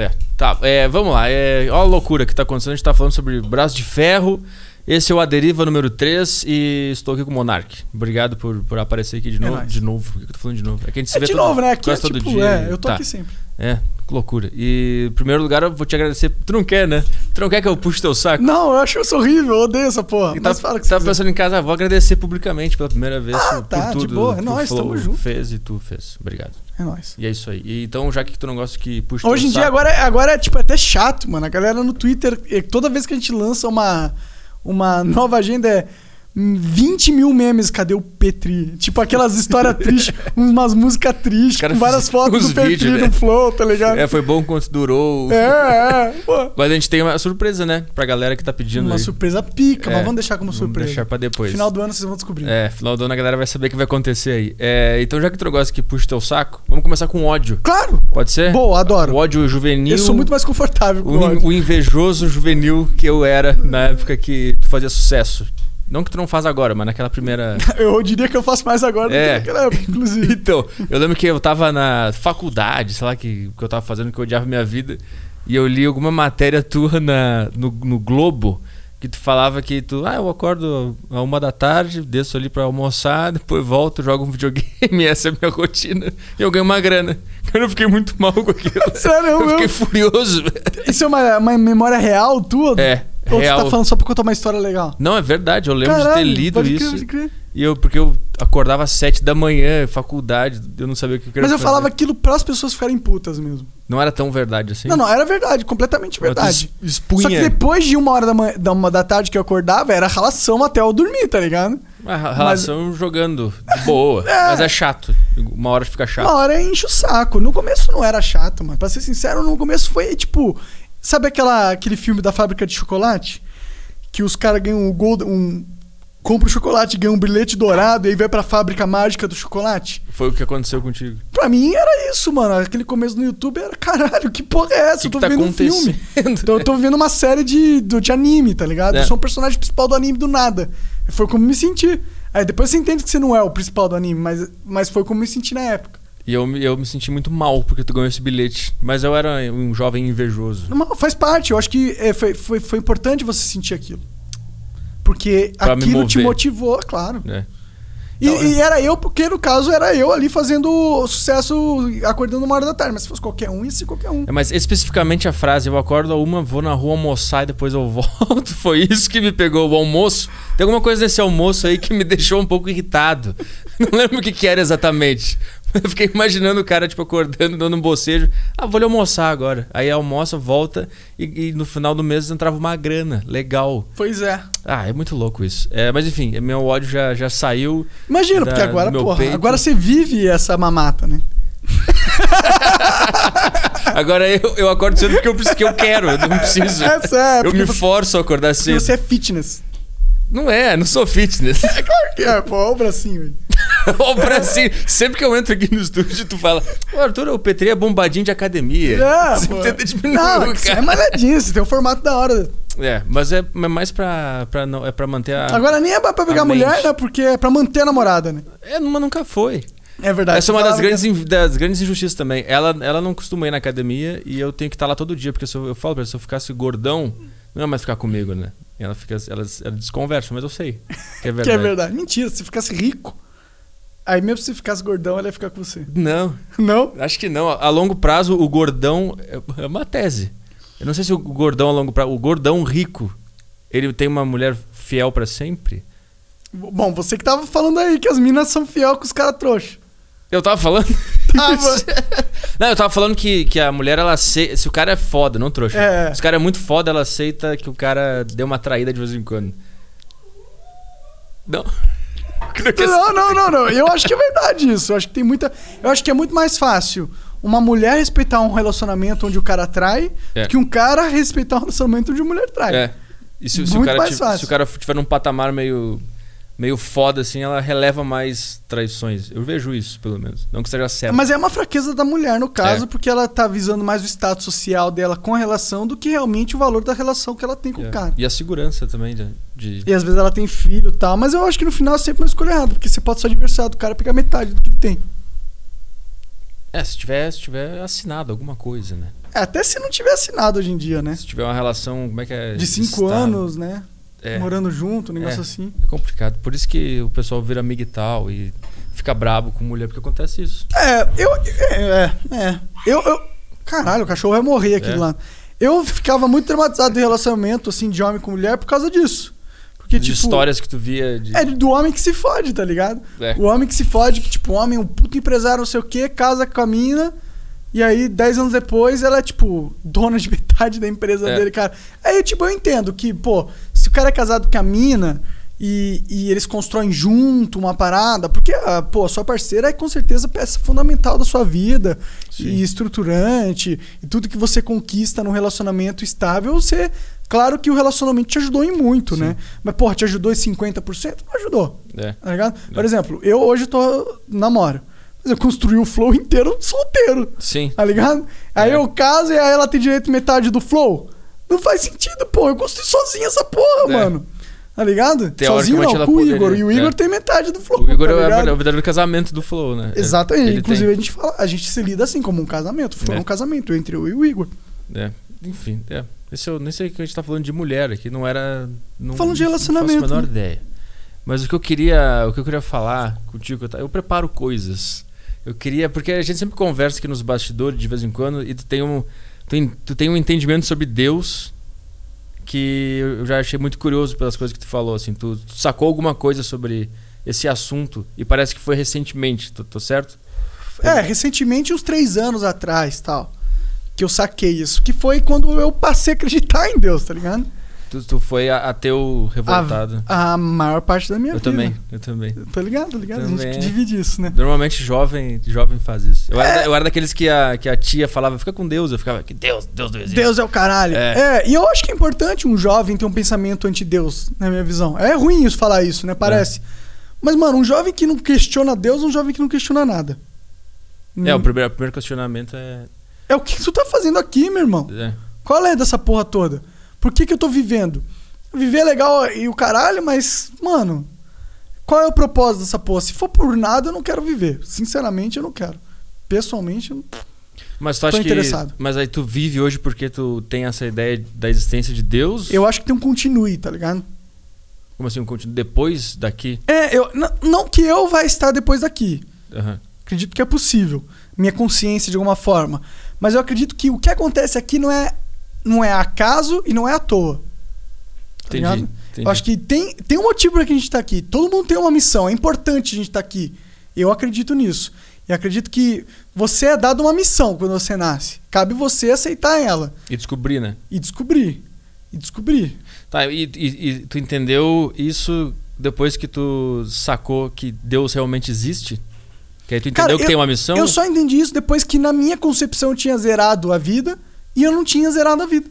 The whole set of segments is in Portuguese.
É, tá. É, vamos lá. É, olha a loucura que tá acontecendo. A gente tá falando sobre braço de ferro. Esse é o A Deriva número 3 e estou aqui com o Monark. Obrigado por, por aparecer aqui de É novo. nóis. de novo. Por que eu tô falando de novo? É que a gente se É vê de todo- novo, né? Aqui é todo tipo, dia. é, eu tô Tá. aqui sempre. É, que loucura. E em primeiro lugar eu vou te agradecer. Tu não quer, né? Tu não quer que eu puxe teu saco? Não, eu acho isso horrível, eu odeio essa porra. E tá, fala que você tava quiser. pensando em casa, ah, vou agradecer publicamente pela primeira vez Ah, por, tá, por de tudo boa. É nóis, tamo junto. fez e tu fez. Obrigado. É nóis. E é isso aí. E, então, já que tu não gosta que puxe Hoje teu em dia, saco, agora, é- agora é tipo até chato, mano. A galera no Twitter, toda vez que a gente lança uma, uma nova agenda, é 20 mil memes, cadê o Petri? Tipo aquelas histórias tristes, umas músicas tristes, com várias fotos do Petri vídeos, no né? Flow, tá ligado? É, foi bom quanto durou. É, é. Pô. Mas a gente tem uma surpresa, né? Pra galera que tá pedindo Uma aí. surpresa pica, É, mas vamos deixar como Vamos surpresa. deixar pra depois. Final do ano vocês vão descobrir. É, final do ano a galera vai saber o que vai acontecer aí. É, então, já que tu gosta que puxe teu saco, vamos começar com ódio. Claro! Pode ser? Boa, adoro. O ódio juvenil. Eu sou muito mais confortável com o, o ódio. o invejoso juvenil que eu era na época que tu fazia sucesso. Não que tu não faz agora, mas naquela primeira. Eu diria que eu faço mais agora É. do que naquela época, inclusive. Então, eu lembro que eu tava na faculdade, sei lá, que, que eu tava fazendo, que eu odiava minha vida. E eu li alguma matéria tua na, no, no Globo, que tu falava que tu, ah, eu acordo a uma da tarde, desço ali pra almoçar, depois volto, jogo um videogame, essa é a minha rotina, e eu ganho uma grana. Cara, eu fiquei muito mal com aquilo. Sério, Eu eu, fiquei furioso. Isso é uma, uma memória real tua? É, Ou real. tu tá falando só pra contar uma história legal? Não, é verdade, eu lembro de ter Caralho, lido pode crer, isso. pode crer. E eu, porque eu acordava às sete da manhã, faculdade, eu não sabia o que eu queria Mas eu fazer. falava aquilo pras pessoas ficarem putas mesmo. Não era tão verdade assim? Não, não, era verdade, completamente Mas verdade. es- Expunha. Só que depois de uma hora da, manhã, da, uma da tarde que eu acordava, era ralação até eu dormir, tá ligado? A relação jogando de boa. É. Mas é chato. Uma hora fica chato. Uma hora enche o saco. No começo não era chato, mano. Pra ser sincero, no começo foi tipo. Sabe aquela, aquele filme da fábrica de chocolate? Que os caras ganham um gold. Um, compra o chocolate, ganha um brilhete dourado e aí vai pra fábrica mágica do chocolate. Foi o que aconteceu contigo. Pra mim era isso, mano. Aquele começo no YouTube era caralho, que porra é essa? Que, eu tô que tá vendo um filme. Então eu tô vendo uma série de, de anime, tá ligado? É. Eu sou um personagem principal do anime do nada. Foi como me senti. Aí depois você entende que você não é o principal do anime, mas, mas foi como me senti na época. E eu, me- eu me senti muito mal porque tu ganhou esse bilhete. Mas eu era um jovem invejoso. Não, faz parte. Eu acho que é, foi, foi, foi importante você sentir aquilo. Porque Pra aquilo te motivou, claro. Né? E, Então, e era eu, porque no caso era eu ali fazendo sucesso, acordando uma hora da tarde. Mas se fosse qualquer um, ia ser qualquer um. É, mas especificamente a frase, eu acordo a uma, vou na rua almoçar e depois eu volto. Foi isso que me pegou o almoço. Tem alguma coisa nesse almoço aí que me deixou um pouco irritado. Não lembro o que, que era exatamente. Eu fiquei imaginando o cara, tipo, acordando, dando um bocejo. Ah, vou ali almoçar agora. Aí almoça, volta e, e no final do mês entrava uma grana. Legal. Pois é. Ah, é muito louco isso. É, mas enfim, meu ódio já, já saiu. Imagina, Da- porque agora, porra, peito. agora você vive essa mamata, né? Agora eu, eu acordo cedo porque eu, que eu quero, eu não preciso. É sério, Eu me forço a acordar Porque cedo. você é fitness. Não é, não sou fitness. É claro que é, pô, olha o bracinho aí. Ô, Brasil, sempre que eu entro aqui no estúdio, tu fala: Ô, Arthur, o Petri é bombadinho de academia. É, Você pô. tenta diminuir Não, o você é cara. malhadinho, você tem um formato da hora. É, mas é, é mais pra, pra, não, é pra manter a. Agora nem é pra pegar a mulher, mente. né? Porque é pra manter a namorada, né? É, mas nunca foi. É verdade. Essa é uma das grandes, in- das grandes injustiças também. Ela, ela não costuma ir na academia e eu tenho que estar lá todo dia, porque se eu, eu falo pra ela, se eu ficasse gordão, não é mais ficar comigo, né? Ela fica. Ela, ela desconversa, mas eu sei. Que é Que verdade. é verdade. Mentira, se ficasse rico, aí mesmo se ficasse gordão, ela ia ficar com você. Não, Não? acho que não. A longo prazo, o gordão. É é uma tese. Eu não sei se o gordão a longo prazo. O gordão rico, ele tem uma mulher fiel pra sempre? Bom, você que tava falando aí que as minas são fiel com os caras trouxa. Eu tava falando. Tava. não, eu tava falando que, que a mulher, ela aceita. Se o cara é foda, não trouxa. É. Se o cara é muito foda, ela aceita que o cara dê uma traída de vez em quando. Não. Não, não, não, não. Eu acho que é verdade isso. Eu acho que tem muita. Eu acho que é muito mais fácil uma mulher respeitar um relacionamento onde o cara trai É. do que um cara respeitar um relacionamento onde a mulher trai. É. E se, se o Muito cara mais tiv- fácil. se o cara tiver num patamar meio, meio foda, assim, ela releva mais traições. Eu vejo isso, pelo menos. Não que seja certo. Mas é uma fraqueza da mulher, no caso, É. porque ela tá visando mais o status social dela com a relação do que realmente o valor da relação que ela tem com É. o cara. E a segurança também de. de- E às vezes ela tem filho e tal, mas eu acho que no final é sempre uma escolha errada, porque você pode só adversário do cara e pegar metade do que ele tem. É, se tiver, se tiver assinado alguma coisa, né? É, até se não tiver assinado hoje em dia, né? Se tiver uma relação, como é que é? De cinco Estável. anos, né? É, Morando junto, um negócio É. assim. é complicado. Por isso que o pessoal vira amigo e tal e fica brabo com mulher, porque acontece isso. É, eu. É, é. é. Eu, eu. Caralho, o cachorro vai morrer aqui É. lá. Eu ficava muito traumatizado de relacionamento, assim, de homem com mulher por causa disso. Porque, de tipo. histórias que tu via de. É do homem que se fode, tá ligado? É. O homem que se fode, que, tipo, homem um puto empresário, não sei o quê, casa com a mina. E aí, 10 anos depois, ela é, tipo, dona de metade da empresa É. dele, cara. Aí, tipo, eu entendo que, pô, se o cara é casado com a mina e, e eles constroem junto uma parada, porque, ah, pô, a sua parceira é com certeza peça fundamental da sua vida Sim. e estruturante. E tudo que você conquista num relacionamento estável, você. Claro que o relacionamento te ajudou em muito, Sim. né? Mas, porra, te ajudou em 50%? Não ajudou. É. Tá ligado? É. Por exemplo, eu hoje tô namoro. Mas eu construí o flow inteiro solteiro. Sim. Tá ligado? Aí É. eu caso e aí ela tem direito metade do flow. Não faz sentido, pô. Eu construí sozinho essa porra, É. mano. Tá ligado? Sozinho não, com o poderia, Igor. E o Igor é. tem metade do flow. O Igor tá é o ligado? verdadeiro casamento do Flow, né? Exatamente. Ele Inclusive, tem. a gente fala, a gente se lida assim como um casamento. Foi É. um casamento entre eu e o Igor. É. Enfim, é. Esse eu nem sei que a gente tá falando de mulher aqui, não era. Não, Falando de Não faço relacionamento, a menor né? ideia. Mas o que eu queria, o que eu queria falar contigo, eu preparo coisas. Eu queria, porque a gente sempre conversa aqui nos bastidores de vez em quando e tu tem um, tu, tu tem um entendimento sobre Deus que eu já achei muito curioso pelas coisas que tu falou, assim, tu, tu sacou alguma coisa sobre esse assunto e parece que foi recentemente, tô, tô certo? É, recentemente, uns três anos atrás, tal. Que eu saquei isso. Que foi quando eu passei a acreditar em Deus, tá ligado? Tu, tu foi a- ateu revoltado. A maior parte da minha eu vida. também, eu também. Tô ligado, tô ligado. A Também. gente divide isso, né? Normalmente jovem, jovem faz isso. Eu, era, É. da- eu era daqueles que a, que a tia falava, fica com Deus. Eu ficava, que Deus, Deus não existe. Deus é o caralho. É. É. e eu acho que é importante um jovem ter um pensamento anti-Deus, na minha visão. É ruim isso falar isso, né? Parece. Mas, mano, um jovem que não questiona Deus é um jovem que não questiona nada. É, o Hum. primeiro, o primeiro questionamento é, É o que tu tá fazendo aqui, meu irmão. é. Qual é dessa porra toda? Por que, que eu tô vivendo? Viver é legal e o caralho, mas, mano, qual é o propósito dessa porra? Se for por nada, eu não quero viver. Sinceramente, eu não quero. Pessoalmente, eu não... Mas tu acha Tô que. interessado. Mas aí tu vive hoje porque tu tem essa ideia da existência de Deus? eu acho que tem um continue, tá ligado? Como assim, um continuo depois daqui? É, eu, não que eu vai estar depois daqui. Aham. Acredito que é possível. Minha consciência de alguma forma. Mas eu acredito que o que acontece aqui não é, não é acaso e não é à toa. Tá Entendi. entendi. Eu acho que tem, tem um motivo para que a gente tá aqui. Todo mundo tem uma missão. É importante a gente estar aqui. Eu acredito nisso. E acredito que você é dado uma missão quando você nasce. Cabe você aceitar ela E descobrir, né? e descobrir. E descobrir. Tá, e, e- e tu entendeu isso depois que tu sacou que Deus realmente existe? Que aí tu entendeu Cara, que tem uma missão? Eu só entendi isso depois que na minha concepção eu tinha zerado a vida e eu não tinha zerado a vida.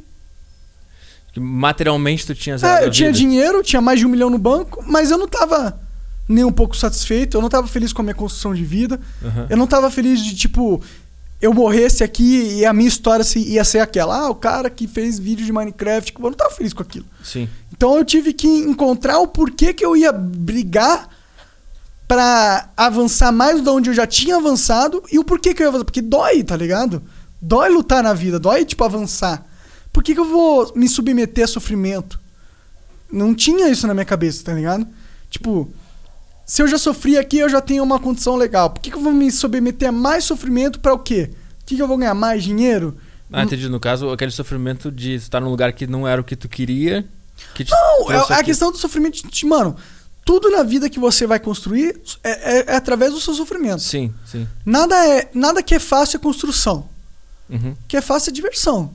Materialmente tu tinha zerado É, a eu tinha vida. dinheiro, tinha mais de um milhão no banco, mas eu não tava nem um pouco satisfeito, eu não tava feliz com a minha construção de vida, Aham. eu não tava feliz de, tipo, eu morresse aqui e a minha história se- ia ser aquela. Ah, o cara que fez vídeo de Minecraft, tipo, eu não tava feliz com aquilo. Sim. Então eu tive que encontrar o porquê que eu ia brigar pra avançar mais de onde eu já tinha avançado e o porquê que eu ia avançar. Porque dói, tá ligado? Dói lutar na vida, dói, tipo, avançar. Por que, que eu vou me submeter a sofrimento? Não tinha isso na minha cabeça, tá ligado? Tipo, se eu já sofri aqui, eu já tenho uma condição legal. Por que, que eu vou me submeter a mais sofrimento pra o quê? O que, que eu vou ganhar? Mais dinheiro? Ah, entendi. No caso, aquele sofrimento de estar num lugar que não era o que tu queria. Que Não, trouxe é, a aqui. questão do sofrimento, de- mano, tudo na vida que você vai construir é, é- é através do seu sofrimento. Sim, sim. Nada é, nada que é fácil é construção. Uhum. Que é fácil é diversão.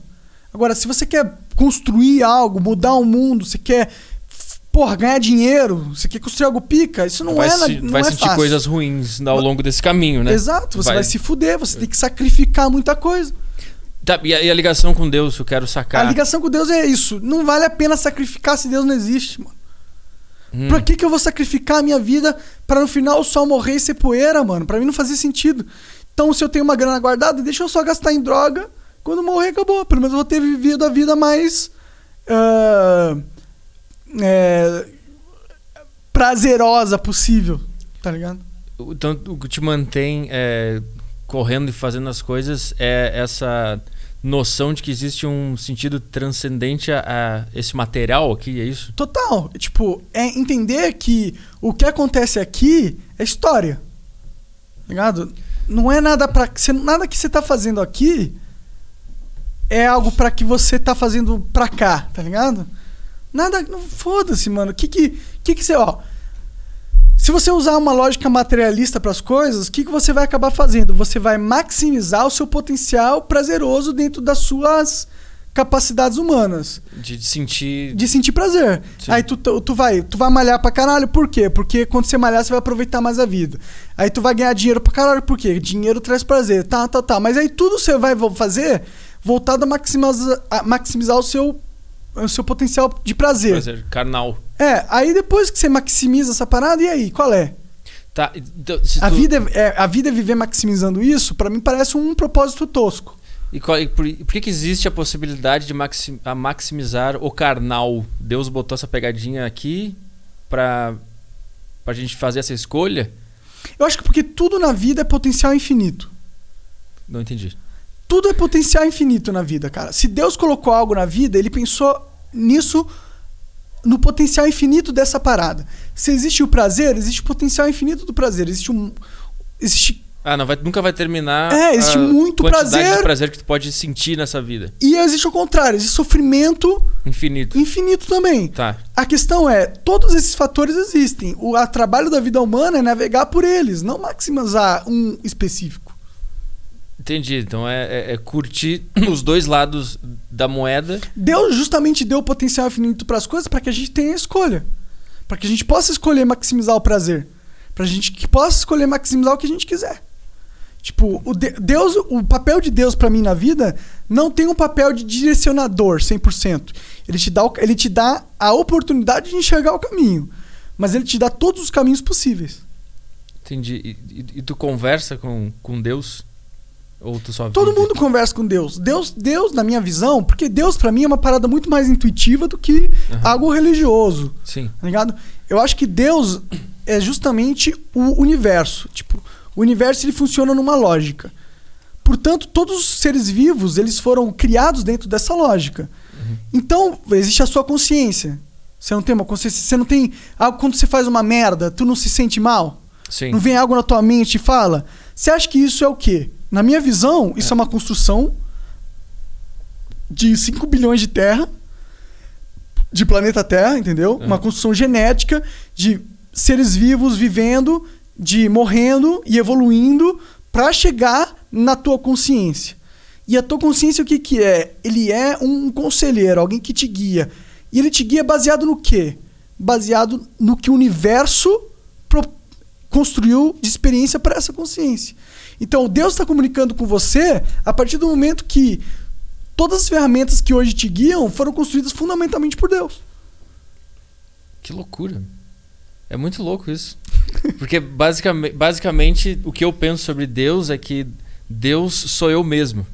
Agora, se você quer construir algo, mudar o mundo, você quer, porra, ganhar dinheiro, você quer construir algo pica, isso não vai é, se- não vai é sentir fácil. coisas ruins ao longo desse caminho, né? Exato, você vai... Vai- se fuder, você tem que sacrificar muita coisa. Tá, e, a, e a ligação com Deus, eu quero sacar. A ligação com Deus é isso. Não vale a pena sacrificar se Deus não existe, mano. Hum. Pra que, que eu vou sacrificar a minha vida pra no final só morrer e ser poeira, mano? Pra mim não fazia sentido. Então, se eu tenho uma grana guardada, deixa eu só gastar em droga. Quando morrer, acabou. Pelo menos eu vou ter vivido a vida mais. ah, é, prazerosa possível. Tá ligado? Então, o que te mantém é, correndo e fazendo as coisas é essa noção de que existe um sentido transcendente a, a esse material aqui, é isso? Total. Tipo, é entender que o que acontece aqui é história. Tá ligado? Não é nada para nada que você tá fazendo aqui é algo para que você tá fazendo pra cá, tá ligado? Nada, foda-se, mano. Que que que que você, ó, se você usar uma lógica materialista para as coisas, o que, que você vai acabar fazendo? Você vai maximizar o seu potencial prazeroso dentro das suas capacidades humanas. De sentir. De sentir prazer. Sim. Aí tu, tu, vai, tu vai malhar pra caralho, por quê? Porque quando você malhar, você vai aproveitar mais a vida. Aí tu vai ganhar dinheiro pra caralho, por quê? Dinheiro traz prazer. Tá, tá, tá. Mas aí tudo você vai fazer voltado a maximizar, a maximizar o seu o seu potencial de prazer. Prazer, carnal. É, aí depois que você maximiza essa parada, e aí, qual é? Tá, então, a, tu... vida é, é, a vida é viver maximizando isso, para mim parece um propósito tosco. E, qual, e por, por, que, que existe a possibilidade de maxim, a maximizar o carnal? Deus botou essa pegadinha aqui pra, pra gente fazer essa escolha? Eu acho que porque tudo na vida é potencial infinito. Não entendi. Tudo é potencial infinito na vida, cara. Se Deus colocou algo na vida, ele pensou nisso no potencial infinito dessa parada. Se existe o prazer, existe o potencial infinito do prazer. Existe um. Existe. Ah, não vai, nunca vai terminar. É, existe muito prazer. de prazer que tu pode sentir nessa vida. E existe o contrário, existe sofrimento. Infinito. Infinito também. Tá. A questão é, todos esses fatores existem. O a trabalho da vida humana é navegar por eles, não maximizar um específico. Entendi. Então é, é, é, curtir os dois lados da moeda. Deus justamente deu potencial infinito para as coisas para que a gente tenha escolha. Para que a gente possa escolher maximizar o prazer. Para a gente que possa escolher maximizar o que a gente quiser. Tipo, o de Deus, o papel de Deus para mim na vida não tem um papel de direcionador 100%. Ele te dá, o, ele te dá a oportunidade de enxergar o caminho, mas ele te dá todos os caminhos possíveis. Entendi. E, e, e tu conversa com, com Deus ou tu só Todo mundo conversa com Deus. Deus, Deus, na minha visão, porque Deus para mim é uma parada muito mais intuitiva do que uhum. algo religioso. Sim. Tá ligado? Eu acho que Deus é justamente o universo. Tipo, o universo ele funciona numa lógica. Portanto, todos os seres vivos, eles foram criados dentro dessa lógica. Uhum. Então, existe a sua consciência. Você não tem uma consciência, você não tem algo quando você faz uma merda, tu não se sente mal? Sim. Não vem algo na tua mente e fala: "Você acha que isso é o quê?" Na minha visão, isso é, é uma construção de 5 bilhões de terra, de planeta Terra, entendeu? É. Uma construção genética de seres vivos vivendo, de morrendo e evoluindo para chegar na tua consciência. E a tua consciência o que que é? Ele é um conselheiro, alguém que te guia. E ele te guia baseado no quê? Baseado no que o universo construiu de experiência para essa consciência. Então, Deus está comunicando com você a partir do momento que todas as ferramentas que hoje te guiam foram construídas fundamentalmente por Deus. Que loucura. É muito louco isso. Porque basicamente, basicamente o que eu penso sobre Deus é que Deus sou eu mesmo.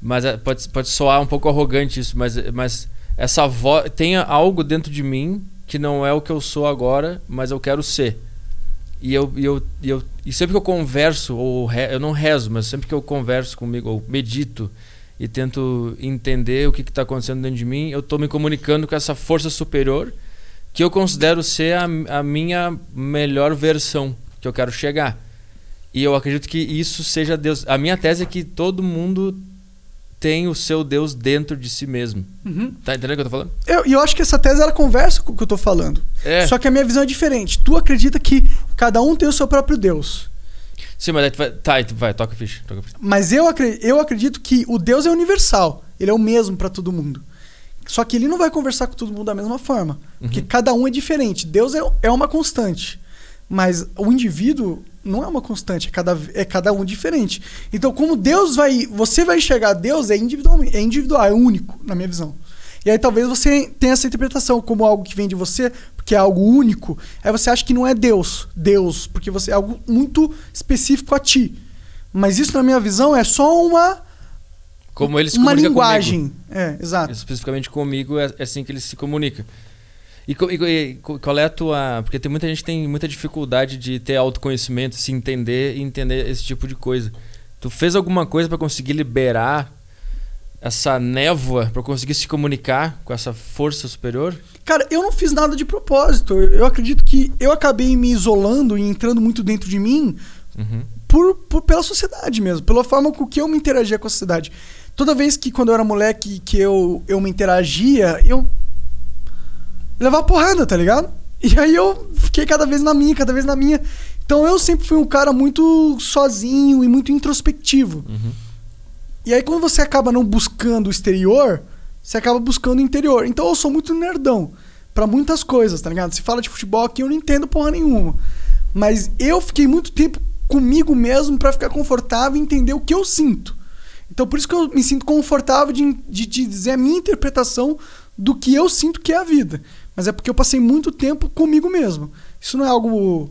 Mas é, pode, pode soar um pouco arrogante isso, mas, mas essa voz tem algo dentro de mim que não é o que eu sou agora, mas eu quero ser. E eu, e eu, e eu e sempre que eu converso, ou re, eu não rezo, mas sempre que eu converso comigo, ou medito e tento entender o que está acontecendo dentro de mim, eu estou me comunicando com essa força superior que eu considero ser a, a minha melhor versão que eu quero chegar. E eu acredito que isso seja Deus. A minha tese é que todo mundo tem o seu Deus dentro de si mesmo. Uhum. Tá entendendo o que eu tô falando? Eu, eu acho que essa tese ela conversa com o que eu tô falando. É. Só que a minha visão é diferente. Tu acredita que cada um tem o seu próprio Deus. Sim, mas aí tu vai. Tá, tu vai, toca a ficha. Toca ficha. Mas eu, acredito, eu acredito que o Deus é universal. Ele é o mesmo para todo mundo. Só que ele não vai conversar com todo mundo da mesma forma. Uhum. Porque cada um é diferente. Deus é, é uma constante. Mas o indivíduo não é uma constante, é cada, é cada um diferente. Então, como Deus vai. Você vai enxergar Deus é individual, é individual, é único, na minha visão. E aí talvez você tenha essa interpretação como algo que vem de você, porque é algo único. Aí você acha que não é Deus, Deus, porque você é algo muito específico a ti. Mas isso, na minha visão, é só uma. Como ele se uma linguagem. Comigo. É, exato. Especificamente comigo, é, é assim que ele se comunica. E, e, qual é a tua. Porque tem muita gente que tem muita dificuldade de ter autoconhecimento, se entender e entender esse tipo de coisa. Tu fez alguma coisa para conseguir liberar essa névoa, para conseguir se comunicar com essa força superior? Cara, eu não fiz nada de propósito. Eu, eu acredito que eu acabei me isolando e entrando muito dentro de mim Uhum. por, por- pela sociedade mesmo, pela forma com que eu me interagia com a sociedade. Toda vez que quando eu era moleque que eu, eu me interagia, eu levava porrada, tá ligado? E aí eu fiquei cada vez na minha, cada vez na minha. Então eu sempre fui um cara muito sozinho e muito introspectivo. Uhum. E aí quando você acaba não buscando o exterior, você acaba buscando o interior. Então eu sou muito nerdão pra muitas coisas, tá ligado? Se fala de futebol aqui eu não entendo porra nenhuma. Mas eu fiquei muito tempo comigo mesmo pra ficar confortável e entender o que eu sinto. Então por isso que eu me sinto confortável de, de te dizer a minha interpretação do que eu sinto que é a vida. Mas é porque eu passei muito tempo comigo mesmo. Isso não é algo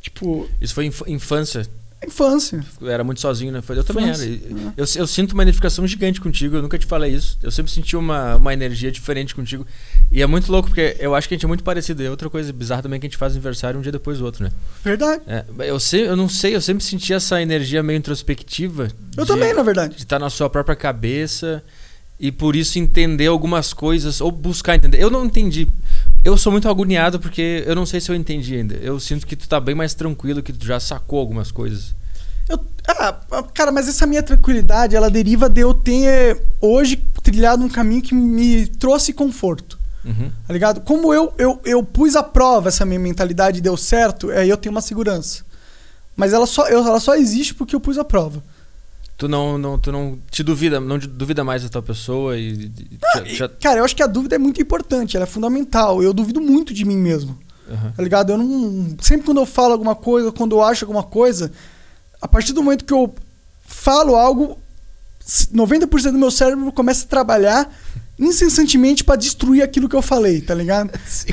tipo Isso foi inf- infância. Infância. Era muito sozinho, né? Eu também era. Infância, E- né? Eu, eu sinto uma identificação gigante contigo, eu nunca te falei isso. Eu sempre senti uma, uma energia diferente contigo. E é muito louco, porque eu acho que a gente é muito parecido. E outra coisa bizarra também é que a gente faz aniversário um dia depois do outro, né? Verdade. É, eu, sei, eu não sei, eu sempre senti essa energia meio introspectiva. Eu de- também, na verdade. de estar na sua própria cabeça e por isso entender algumas coisas ou buscar entender. Eu não entendi. Eu sou muito agoniado porque eu não sei se eu entendi ainda. Eu sinto que tu tá bem mais tranquilo, que tu já sacou algumas coisas. Eu- ah, cara, mas essa minha tranquilidade, ela deriva de eu ter hoje trilhado um caminho que me trouxe conforto. Uhum. Tá ligado? Como eu, eu, eu pus à prova essa minha mentalidade e deu certo, aí eu tenho uma segurança. Mas ela só, eu- ela só existe porque eu pus à prova. Tu não, não, tu não te duvida, não duvida mais da tua pessoa e, e- Ah, Cara, eu acho que a dúvida é muito importante, ela é fundamental. Eu duvido muito de mim mesmo. Aham. Tá ligado? Eu não. Sempre quando eu falo alguma coisa, quando eu acho alguma coisa, a partir do momento que eu falo algo, 90% do meu cérebro começa a trabalhar incessantemente pra destruir aquilo que eu falei, tá ligado? Sim.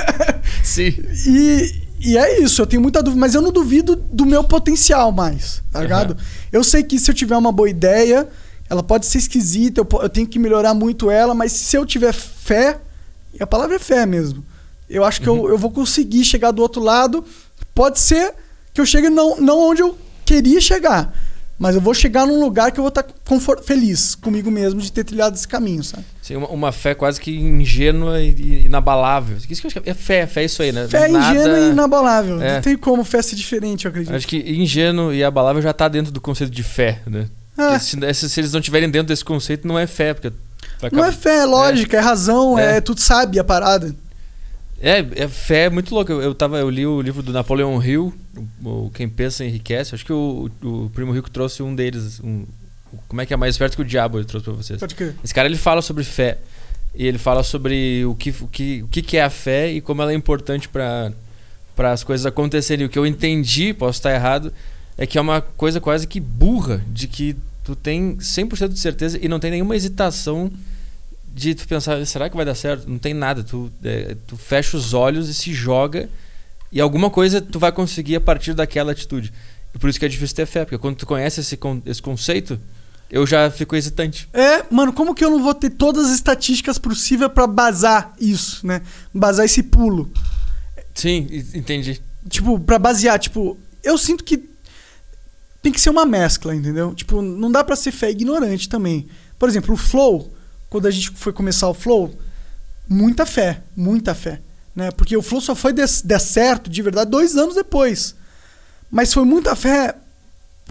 Sim. E, e é isso, eu tenho muita dúvida, mas eu não duvido do meu potencial mais, tá ligado? Aham. Eu sei que se eu tiver uma boa ideia, ela pode ser esquisita, eu, eu tenho que melhorar muito ela, mas se eu tiver fé, e a palavra é fé mesmo, eu acho que eu, eu vou conseguir chegar do outro lado. Pode ser que eu chegue não, não onde eu queria chegar, mas eu vou chegar num lugar que eu vou estar confor- feliz comigo mesmo de ter trilhado esse caminho, sabe? Sim, uma, uma fé quase que ingênua e, inabalável. Isso que eu acho é fé, fé é isso aí, né? Fé Nada- ingênua e inabalável. É. Não tem como fé ser diferente, eu acredito. Acho que ingênuo e abalável já tá dentro do conceito de fé, né? Ah. Porque Se, se eles não estiverem dentro desse conceito, não é fé, porque vai Não é fé, é lógica, é, razão, é. É. tudo sabe a parada. É, é fé é muito louco. Eu, eu, tava, eu li o livro do Napoleão Hill, o, o Quem Pensa Enriquece. Acho que o, o Primo Rico trouxe um deles. Um, como é que é mais perto que o diabo ele trouxe pra vocês? Pode crer. Esse cara ele fala sobre fé. E ele fala sobre o que, o que, o que que é a fé e como ela é importante para as coisas acontecerem. O que eu entendi, posso estar errado, é que é uma coisa quase que burra, de que tu tem 100% de certeza e não tem nenhuma hesitação de tu pensar, será que vai dar certo? Não tem nada. Tu, é, tu fecha os olhos e se joga e alguma coisa tu vai conseguir a partir daquela atitude. E por isso que é difícil ter fé, porque quando tu conhece esse, con- esse conceito, eu já fico hesitante. É, mano, como que eu não vou ter todas as estatísticas possíveis pra basar isso, né? Basar esse pulo. Sim, entendi. Tipo, pra basear, tipo, eu sinto que tem que ser uma mescla, entendeu? Tipo, não dá pra ser fé ignorante também. Por exemplo, o Flow, quando a gente foi começar o Flow, muita fé, muita fé, né? Porque o Flow só foi dar certo, de verdade, dois anos depois. Mas foi muita fé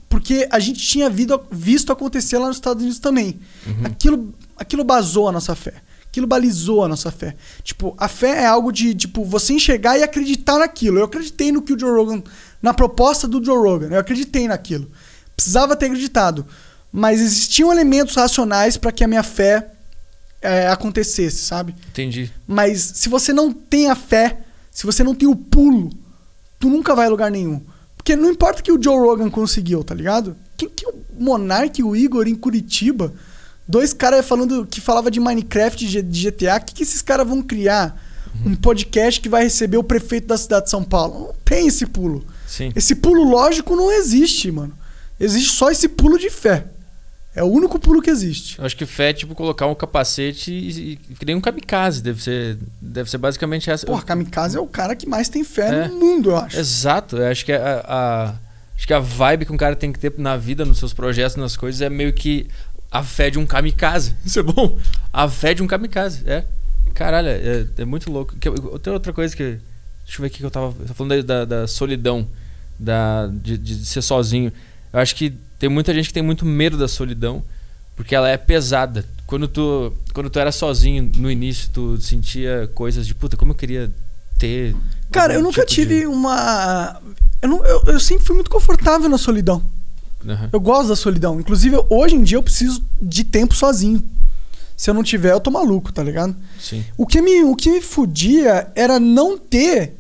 porque a gente tinha vido- visto acontecer lá nos Estados Unidos também. Aquilo, aquilo basou a nossa fé. Aquilo balizou a nossa fé. Tipo, a fé é algo de, tipo, você enxergar e acreditar naquilo. Eu acreditei no que o Joe Rogan, na proposta do Joe Rogan, eu acreditei naquilo. Precisava ter acreditado. Mas existiam elementos racionais para que a minha fé é, acontecesse, sabe? Entendi. Mas se você não tem a fé, se você não tem o pulo, tu nunca vai a lugar nenhum. Porque não importa o que o Joe Rogan conseguiu, tá ligado? Quem que o Monark e o Igor em Curitiba? Dois caras falando que falava de Minecraft e de GTA. O que, que esses caras vão criar? Um podcast que vai receber o prefeito da cidade de São Paulo. Não tem esse pulo. Sim. Esse pulo lógico não existe, mano. Existe só esse pulo de fé. É o único pulo que existe. Eu acho que fé é tipo colocar um capacete e, e que nem um kamikaze. Deve ser, deve ser basicamente essa. Porra, Kamikaze é o cara que mais tem fé É. no mundo, eu acho. Exato. Eu acho que a, a, Acho que a vibe que um cara tem que ter na vida, nos seus projetos, nas coisas, é meio que a fé de um kamikaze. Isso é bom? A fé de um kamikaze, é. Caralho, é, é muito louco. Tem outra coisa que. Deixa eu ver aqui que eu tava. Eu tava falando da, da, da solidão, da, de, de ser sozinho. Eu acho que tem muita gente que tem muito medo da solidão, porque ela é pesada. Quando tu, quando tu era sozinho no início, tu sentia coisas de puta, como eu queria ter. Cara, eu nunca tipo tive de- uma. Eu, não- eu- eu sempre fui muito confortável na solidão. Aham. Eu gosto da solidão. Inclusive, hoje em dia eu preciso de tempo sozinho. Se eu não tiver, eu tô maluco, tá ligado? Sim. O que me, o que me fudia era não ter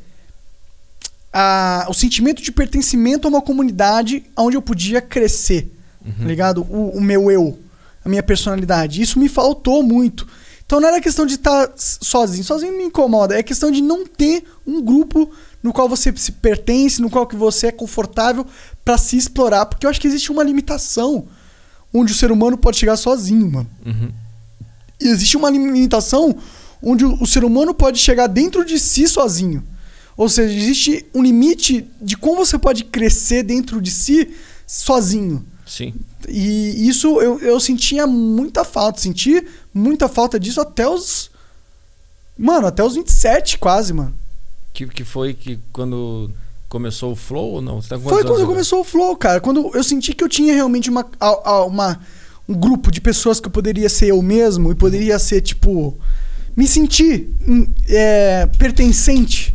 a, o sentimento de pertencimento a uma comunidade onde eu podia crescer, tá ligado? O, o meu eu, a minha personalidade. Isso me faltou muito. Então não era questão de estar sozinho. Sozinho me incomoda. É questão de não ter um grupo no qual você se pertence, no qual que você é confortável pra se explorar. Porque eu acho que existe uma limitação onde o ser humano pode chegar sozinho, mano. Uhum. E existe uma limitação onde o, o ser humano pode chegar dentro de si sozinho. Ou seja, existe um limite de como você pode crescer dentro de si sozinho. Sim. E isso eu, eu sentia muita falta. Senti muita falta disso até os. Mano, até os 27 quase, mano. Que, que foi que quando começou o Flow ou não? Você tá com Foi quando começou o Flow, cara. Quando eu senti que eu tinha realmente uma, uma, um grupo de pessoas que eu poderia ser eu mesmo e poderia ser, tipo. Me sentir hum, é, pertencente.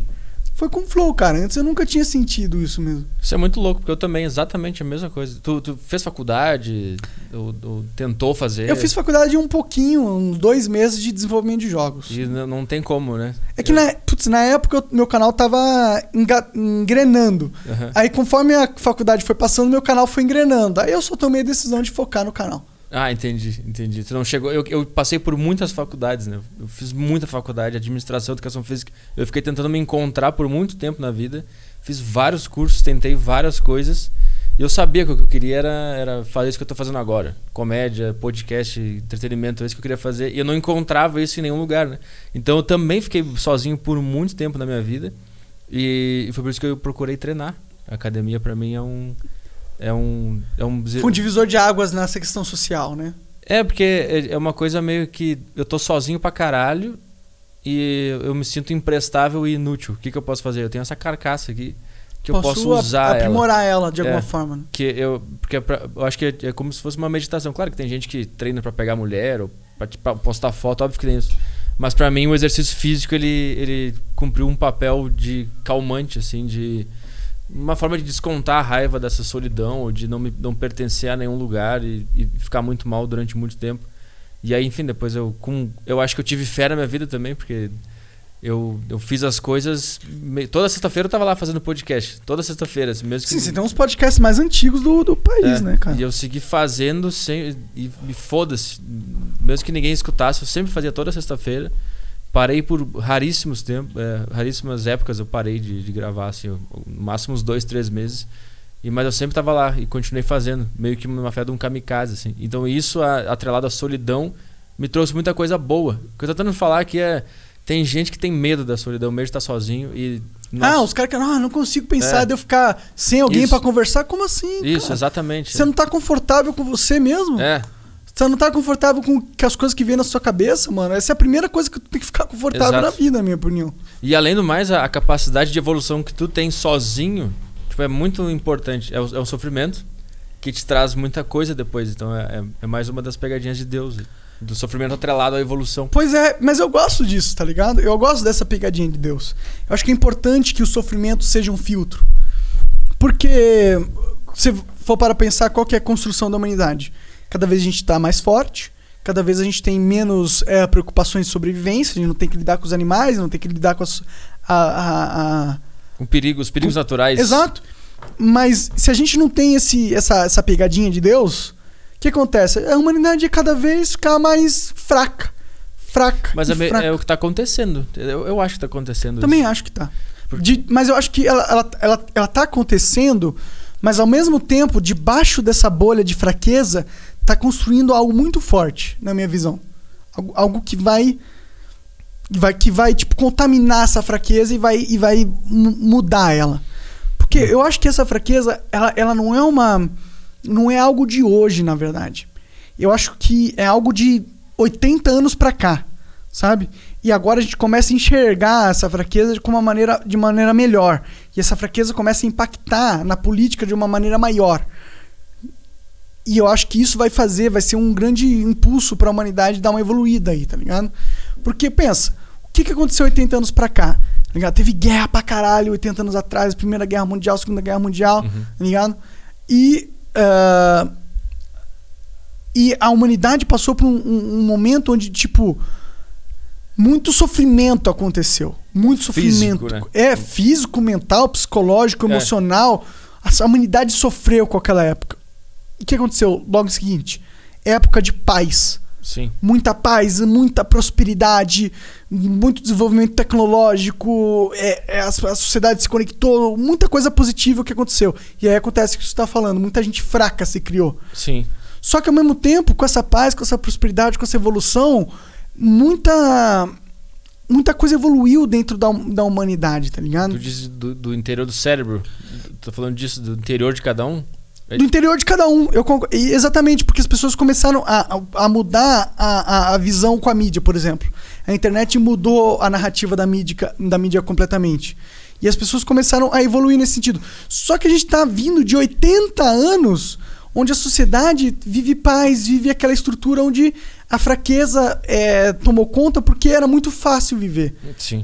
Foi com o Flow, cara. Antes eu nunca tinha sentido isso mesmo. Isso é muito louco, porque eu também, exatamente a mesma coisa. Tu, tu fez faculdade? Ou, ou tentou fazer? Eu fiz faculdade um pouquinho, uns dois meses de desenvolvimento de jogos. E não tem como, né? É que na, putz, na época eu- meu canal tava enga- engrenando. Aham. Aí conforme a faculdade foi passando, meu canal foi engrenando. Aí eu só tomei a decisão de focar no canal. Ah, entendi, entendi. Tu não chegou. Eu, eu passei por muitas faculdades, né? Eu fiz muita faculdade, administração, educação física. Eu fiquei tentando me encontrar por muito tempo na vida. Fiz vários cursos, tentei várias coisas. E eu sabia que o que eu queria era, era fazer isso que eu tô fazendo agora. Comédia, podcast, entretenimento, é isso que eu queria fazer. E eu não encontrava isso em nenhum lugar, né? Então eu também fiquei sozinho por muito tempo na minha vida. E foi por isso que eu procurei treinar. A academia pra mim é um. É um. É um Foi um divisor de águas nessa questão social, né? é, porque é é uma coisa meio que eu tô sozinho pra caralho e eu me sinto imprestável e inútil. O que, que eu posso fazer? Eu tenho essa carcaça aqui que eu posso usar ela. aprimorar ela, de alguma É. forma. né? Que eu, porque é pra- eu acho que é, é como se fosse uma meditação. Claro que tem gente que treina pra pegar mulher ou pra, pra postar foto, óbvio que tem isso. Mas pra mim o exercício físico ele, ele cumpriu um papel de calmante, assim, de uma forma de descontar a raiva dessa solidão ou de não, me, não pertencer a nenhum lugar e, e ficar muito mal durante muito tempo. E aí, enfim, depois eu com eu acho que eu tive fé na minha vida também, porque eu, eu fiz as coisas. me- Toda sexta-feira eu tava lá fazendo podcast. Toda sexta-feira, assim, mesmo que Sim, você tem uns podcasts mais antigos do, do país, é, né, cara? E eu segui fazendo sem, e me foda-se. Mesmo que ninguém escutasse, eu sempre fazia toda sexta-feira. Parei por raríssimos tempos, é, raríssimas épocas eu parei de, de gravar, assim, eu- no máximo uns dois, três meses. E, mas eu sempre tava lá e continuei fazendo, meio que uma fé de um kamikaze, assim. Então isso, a- atrelado à solidão, me trouxe muita coisa boa. O que eu tô tentando falar aqui é. Tem gente que tem medo da solidão, medo de estar sozinho e. Ah, nossa, os caras que ah, não consigo pensar É. de eu ficar sem alguém pra conversar. Como assim? Isso, cara? exatamente. Você não tá confortável com você mesmo? É, Você não tá confortável com, com as coisas que vêm na sua cabeça, mano? Essa é a primeira coisa que tu tem que ficar confortável Exato. na vida, na minha opinião. E além do mais, a, a capacidade de evolução que tu tem sozinho, tipo, é muito importante. É o, é o sofrimento que te traz muita coisa depois. Então é, é- é mais uma das pegadinhas de Deus. Do sofrimento atrelado à evolução. Pois é, mas eu gosto disso, tá ligado? Eu gosto dessa pegadinha de Deus. Eu acho que é importante que o sofrimento seja um filtro. Porque se for para pensar qual que é a construção da humanidade, cada vez a gente está mais forte, cada vez a gente tem menos é, preocupações de sobrevivência, a gente não tem que lidar com os animais, não tem que lidar com as, a- a- a, Com perigo, os perigos naturais. Exato. Mas se a gente não tem esse, essa, essa pegadinha de Deus, o que acontece? A humanidade cada vez fica mais fraca. Fraca. Mas é, fraca. é o que tá acontecendo. Eu, eu acho que tá acontecendo Também isso. acho que tá. De- mas eu acho que ela, ela, ela, ela tá acontecendo, mas ao mesmo tempo, debaixo dessa bolha de fraqueza, tá construindo algo muito forte, na minha visão. Algo, algo que vai. vai, que vai tipo, contaminar essa fraqueza e vai, e vai mu- mudar ela. Porque eu acho que essa fraqueza, ela, ela não é uma. Não é algo de hoje, na verdade. Eu acho que é algo de 80 anos pra cá, sabe? E agora a gente começa a enxergar essa fraqueza de uma maneira, de maneira melhor. E essa fraqueza começa a impactar na política de uma maneira maior. E eu acho que isso vai fazer, vai ser um grande impulso para a humanidade dar uma evoluída aí, tá ligado? Porque pensa, o que, que aconteceu 80 anos pra cá? Tá ligado? Teve guerra pra caralho 80 anos atrás, Primeira Guerra Mundial, Segunda Guerra Mundial, Uhum. tá ligado? E, ah, e a humanidade passou por um, um- um momento onde, tipo, muito sofrimento aconteceu. Muito Físico, sofrimento. né? É, físico, mental, psicológico, É. emocional. A humanidade sofreu com aquela época. O que aconteceu logo seguinte? Época de paz. Sim. Muita paz, muita prosperidade, muito desenvolvimento tecnológico, é, é, a, a sociedade se conectou, muita coisa positiva que aconteceu. E aí acontece o que você está falando, muita gente fraca se criou. Sim. Só que ao mesmo tempo, com essa paz, com essa prosperidade, com essa evolução, muita muita coisa evoluiu dentro da, da humanidade, tá ligado? Tu diz do, do interior do cérebro. Tô falando disso, do interior de cada um. É- Do interior de cada um. Eu concor- e Exatamente, porque as pessoas começaram a, a, mudar a, a, a visão com a mídia, por exemplo. A internet mudou a narrativa da mídia, da mídia completamente. E as pessoas começaram a evoluir nesse sentido. Só que a gente tá vindo de 80 anos onde a sociedade vive paz, vive aquela estrutura onde a fraqueza é, tomou conta porque era muito fácil viver. Sim.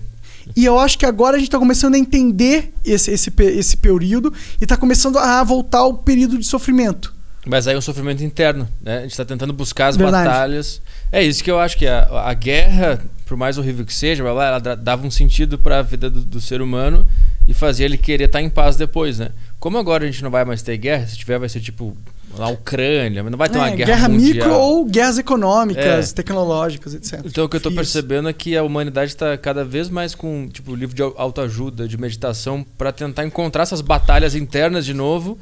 E eu acho que agora a gente está começando a entender esse, esse, esse período e está começando a voltar ao período de sofrimento. Mas aí é um sofrimento interno, né? A gente tá tentando buscar as Verdade. batalhas. É isso que eu acho que a, a guerra, por mais horrível que seja, ela dava um sentido para a vida do, do ser humano e fazia ele querer estar em paz depois, né? Como agora a gente não vai mais ter guerra, se tiver vai ser tipo na Ucrânia, mas não vai ter uma É, guerra, mundial. micro ou guerras econômicas, É. tecnológicas, etc. Então o que eu tô Fios. percebendo é que a humanidade está cada vez mais com tipo livro de au- autoajuda, de meditação para tentar encontrar essas batalhas internas de novo,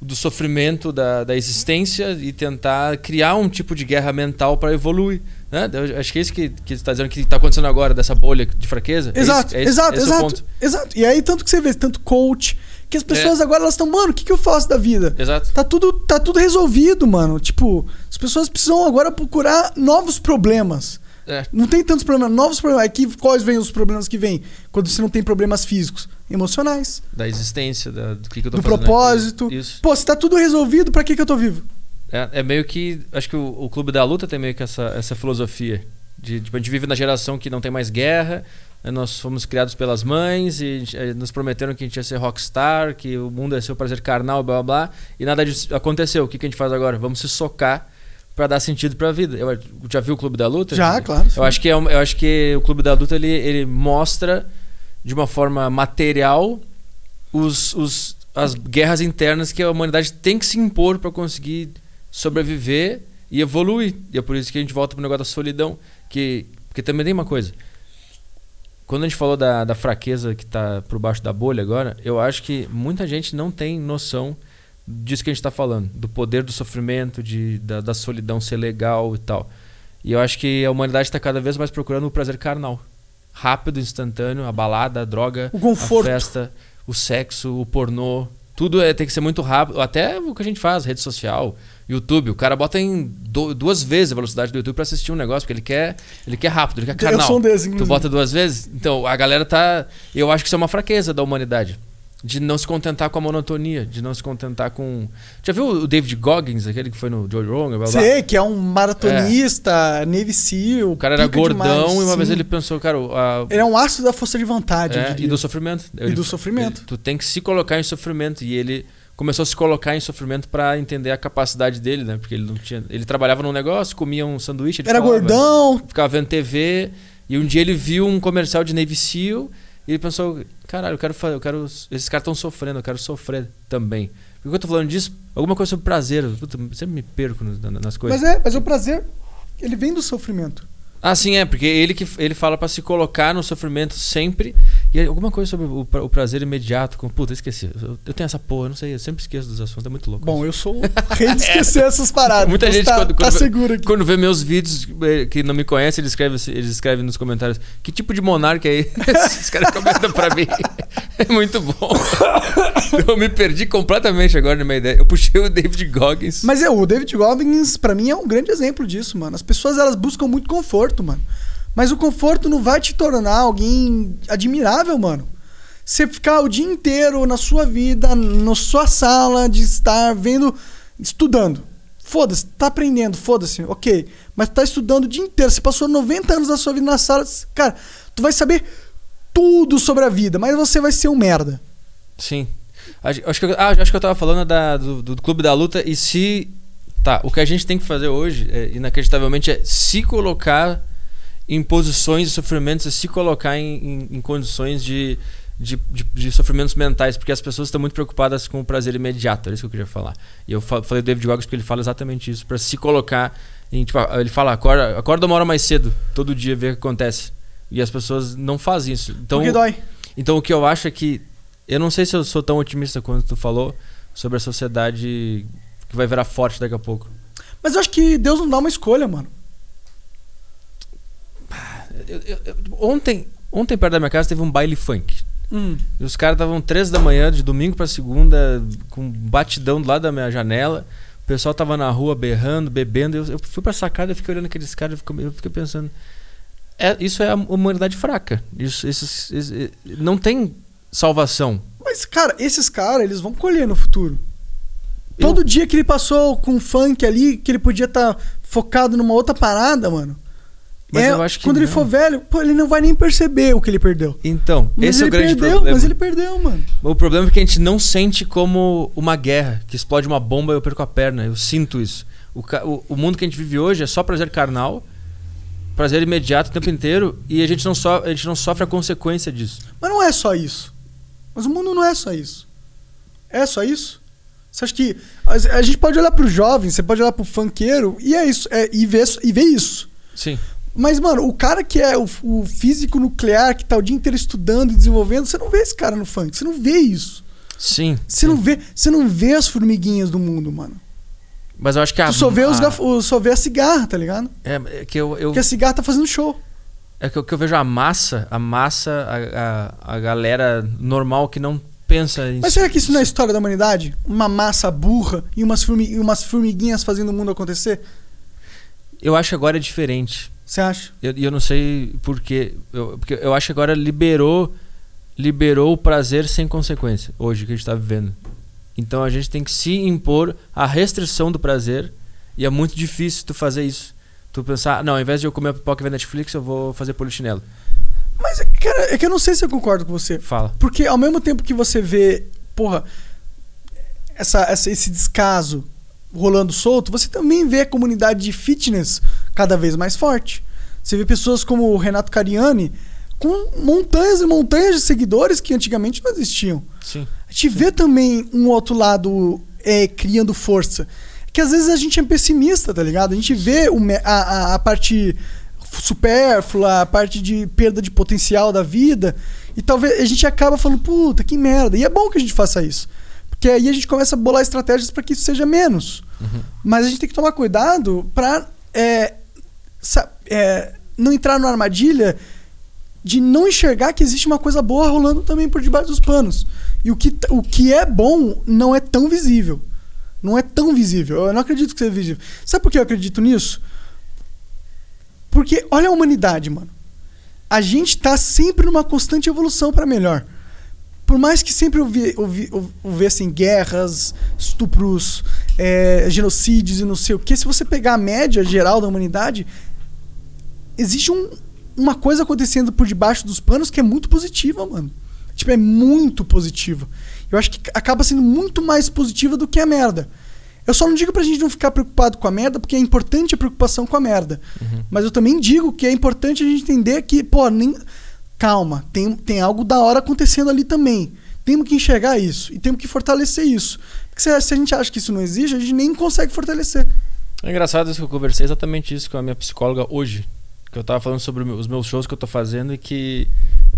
do sofrimento da, da existência e tentar criar um tipo de guerra mental para evoluir, né? Eu acho que é isso que que está dizendo que está acontecendo agora dessa bolha de fraqueza. É Exato, é esse- exato, esse é o exato, ponto. exato. E aí, tanto que você vê, tanto coach, que as pessoas É. agora elas estão, mano, o que, que eu faço da vida? Exato. Tá tudo, tá tudo resolvido, mano. Tipo, as pessoas precisam agora procurar novos problemas. É. Não tem tantos problemas, novos problemas. Aqui, quais vêm os problemas que vêm? Quando você não tem problemas físicos? Emocionais. Da existência, da, do que, que eu tô Do fazendo aqui. propósito. Isso. Pô, se tá tudo resolvido, pra que, que eu tô vivo? É, é meio que. Acho que o, o Clube da Luta tem meio que essa, essa filosofia. De, tipo, a gente vive na geração que não tem mais guerra. Né, Nós fomos criados pelas mães e a gente- eh, nos prometeram que a gente ia ser rockstar, que o mundo ia ser o prazer carnal, blá blá blá. E nada disso aconteceu. O que, que a gente faz agora? Vamos se socar pra dar sentido pra vida. Eu, já viu o Clube da Luta? Já, claro. sim. Eu acho que, é eu acho que o Clube da Luta ele, ele mostra de uma forma material os, os, as guerras internas que a humanidade tem que se impor para conseguir sobreviver e evoluir. E é por isso que a gente volta pro negócio da solidão. Que, porque também tem uma coisa. Quando a gente falou da, da fraqueza que tá por baixo da bolha agora, eu acho que muita gente não tem noção disso que a gente está falando. Do poder do sofrimento, de, da, da solidão ser legal e tal. E eu acho que a humanidade está cada vez mais procurando o prazer carnal. Rápido, instantâneo, a balada, a droga, O conforto. a festa, o sexo, o pornô. Tudo é, tem que ser muito rápido. Até o que a gente faz, rede social, YouTube. O cara bota em do- duas vezes a velocidade do YouTube para assistir um negócio, porque ele quer, ele quer rápido, ele quer Eu carnal. sou um desses, Tu bota duas vezes? Então, a galera tá. Eu acho que isso é uma fraqueza da humanidade. De não se contentar com a monotonia, de não se contentar com. Já viu o David Goggins, aquele que foi no Joe Rogan? blá, blá? Sei que é um maratonista, Navy SEAL. O cara era gordão demais, e uma sim. vez ele pensou, cara, a, Ele é um ácido da força de vontade, é, e do sofrimento. E do sofrimento. ele- tu tem que se colocar em sofrimento. E ele começou a se colocar em sofrimento pra entender a capacidade dele, né? Porque ele não tinha. Ele trabalhava num negócio, comia um sanduíche. ele Era falava, gordão. ficava vendo TV e um dia ele viu um comercial de Navy Seal e ele pensou, caralho, eu quero fazer, eu quero esses caras estão sofrendo, eu quero sofrer também. Por que eu tô falando disso? Alguma coisa sobre prazer. Puta, sempre me perco no- na- nas coisas. Mas é, mas o prazer, ele vem do sofrimento. Ah, sim, é, porque ele que ele fala pra se colocar no sofrimento sempre. E alguma coisa sobre o, o prazer imediato. Com, puta, esqueci. Eu, eu tenho essa porra, não sei, eu sempre esqueço dos assuntos, é muito louco. Bom, eu sou rei de esquecer essas paradas. Muita então gente tá, quando- tá quando vê- seguro aqui. Quando vê meus vídeos eh, que não me conhece, eles escrevem, eles escrevem nos comentários: Que tipo de monarca é esse? Os caras comentam pra mim. É muito bom. eu me perdi completamente agora na minha ideia. Eu puxei o David Goggins. Mas é, o David Goggins, pra mim, é um grande exemplo disso, mano. As pessoas, elas buscam muito conforto, mano. Mas o conforto não vai te tornar alguém admirável, mano. Você ficar o dia inteiro na sua vida, na sua sala, de estar vendo, estudando. Foda-se, tá aprendendo, foda-se, ok. Mas tá estudando o dia inteiro. Você passou 90 anos da sua vida na sala. Cara, tu vai saber tudo sobre a vida, mas você vai ser um merda. Sim. Acho que, eu, ah, acho que eu tava falando da, do, do Clube da Luta e se. Tá, o que a gente tem que fazer hoje, é, inacreditavelmente, é se colocar em posições de sofrimentos, é se colocar em, em, em condições de, de, de, de, sofrimentos mentais, porque as pessoas estão muito preocupadas com o prazer imediato, é isso que eu queria falar. E eu falei do David Goggins porque ele fala exatamente isso, para se colocar em. Tipo, ele fala, acorda, acorda uma hora mais cedo, todo dia, ver o que acontece. E as pessoas não fazem isso. Então, Porque dói. Então o que eu acho é que. Eu não sei se eu sou tão otimista quanto tu falou sobre a sociedade que vai virar forte daqui a pouco. Mas eu acho que Deus não dá uma escolha, mano. Eu, eu, eu, ontem, ontem, perto da minha casa, teve um baile funk. Hum. E os caras estavam três da manhã, de domingo para segunda, com batidão do lado da minha janela. O pessoal tava na rua berrando, bebendo. Eu, eu fui pra sacada, eu fiquei olhando aqueles caras, eu fiquei, eu fiquei pensando é, isso é a humanidade fraca. Isso, isso, isso, não tem salvação. Mas, cara, esses caras, eles vão colher no futuro. Eu... Todo dia que ele passou com funk ali, que ele podia estar tá focado numa outra parada, mano. Mas é, eu acho que quando não. ele for velho, pô, ele não vai nem perceber o que ele perdeu. Então, mas esse é o grande perdeu, problema. Mas ele perdeu, mano. O problema é que a gente não sente como uma guerra, que explode uma bomba e eu perco a perna. Eu sinto isso. O, o, o mundo que a gente vive hoje é só prazer carnal prazer imediato o tempo inteiro e a gente não, so, a gente não sofre a consequência disso. Mas não é só isso. Mas o mundo não é só isso. É só isso? Você acha que. A gente pode olhar pro jovem, você pode olhar pro funkeiro e é isso. É, e, ver, e ver isso. Sim. Mas, mano, o cara que é o, o, físico nuclear, que tá o dia inteiro estudando e desenvolvendo, você não vê esse cara no funk. Você não vê isso. Sim. Você sim. não vê, você não vê as formiguinhas do mundo, mano. Mas eu acho que a. Tu só vê, a... Os gaf... só vê a cigarra, tá ligado? É, é que eu. eu... Porque a cigarra tá fazendo show. É que eu, que eu vejo a massa, a massa, a, a, a galera normal que não pensa em. Mas será que isso não é a história da humanidade? Uma massa burra e umas, umas formiguinhas fazendo o mundo acontecer? Eu acho que agora é diferente. Você acha? E eu, eu, não sei por quê. Eu, porque eu acho que agora liberou, liberou o prazer sem consequência, hoje que a gente tá vivendo. Então a gente tem que se impor a restrição do prazer e é muito difícil tu fazer isso. Tu pensar, não, ao invés de eu comer a pipoca e ver Netflix, eu vou fazer polichinelo. Mas, cara, é que eu não sei se eu concordo com você. Fala. Porque ao mesmo tempo que você vê, porra, essa, essa, esse descaso rolando solto, você também vê a comunidade de fitness cada vez mais forte. Você vê pessoas como o Renato Cariani com montanhas e montanhas de seguidores que antigamente não existiam. Sim. A gente vê também um outro lado é, criando força. Que às vezes a gente é pessimista, tá ligado? A gente vê a, a, a parte supérflua, a parte de perda de potencial da vida. E talvez a gente acaba falando, puta, que merda. E é bom que a gente faça isso. Porque aí a gente começa a bolar estratégias para que isso seja menos. Uhum. Mas a gente tem que tomar cuidado para é, é, não entrar numa armadilha de não enxergar que existe uma coisa boa rolando também por debaixo dos panos. E o que, o que é bom não é tão visível. Não é tão visível. Eu não acredito que seja visível. Sabe por que eu acredito nisso? Porque olha a humanidade, mano. A gente tá sempre numa constante evolução para melhor. Por mais que sempre houvessem guerras, estupros, é, genocídios e não sei o que, se você pegar a média geral da humanidade, existe um, uma coisa acontecendo por debaixo dos panos que é muito positiva, mano. Tipo, é muito positiva. Eu acho que acaba sendo muito mais positiva do que a merda. Eu só não digo pra gente não ficar preocupado com a merda, porque é importante a preocupação com a merda. Uhum. Mas eu também digo que é importante a gente entender que, pô, nem... calma, tem, tem algo da hora acontecendo ali também. Temos que enxergar isso e temos que fortalecer isso. Porque se, se a gente acha que isso não existe, a gente nem consegue fortalecer. É engraçado isso que eu conversei exatamente isso com a minha psicóloga hoje. Que eu tava falando sobre os meus shows que eu tô fazendo e que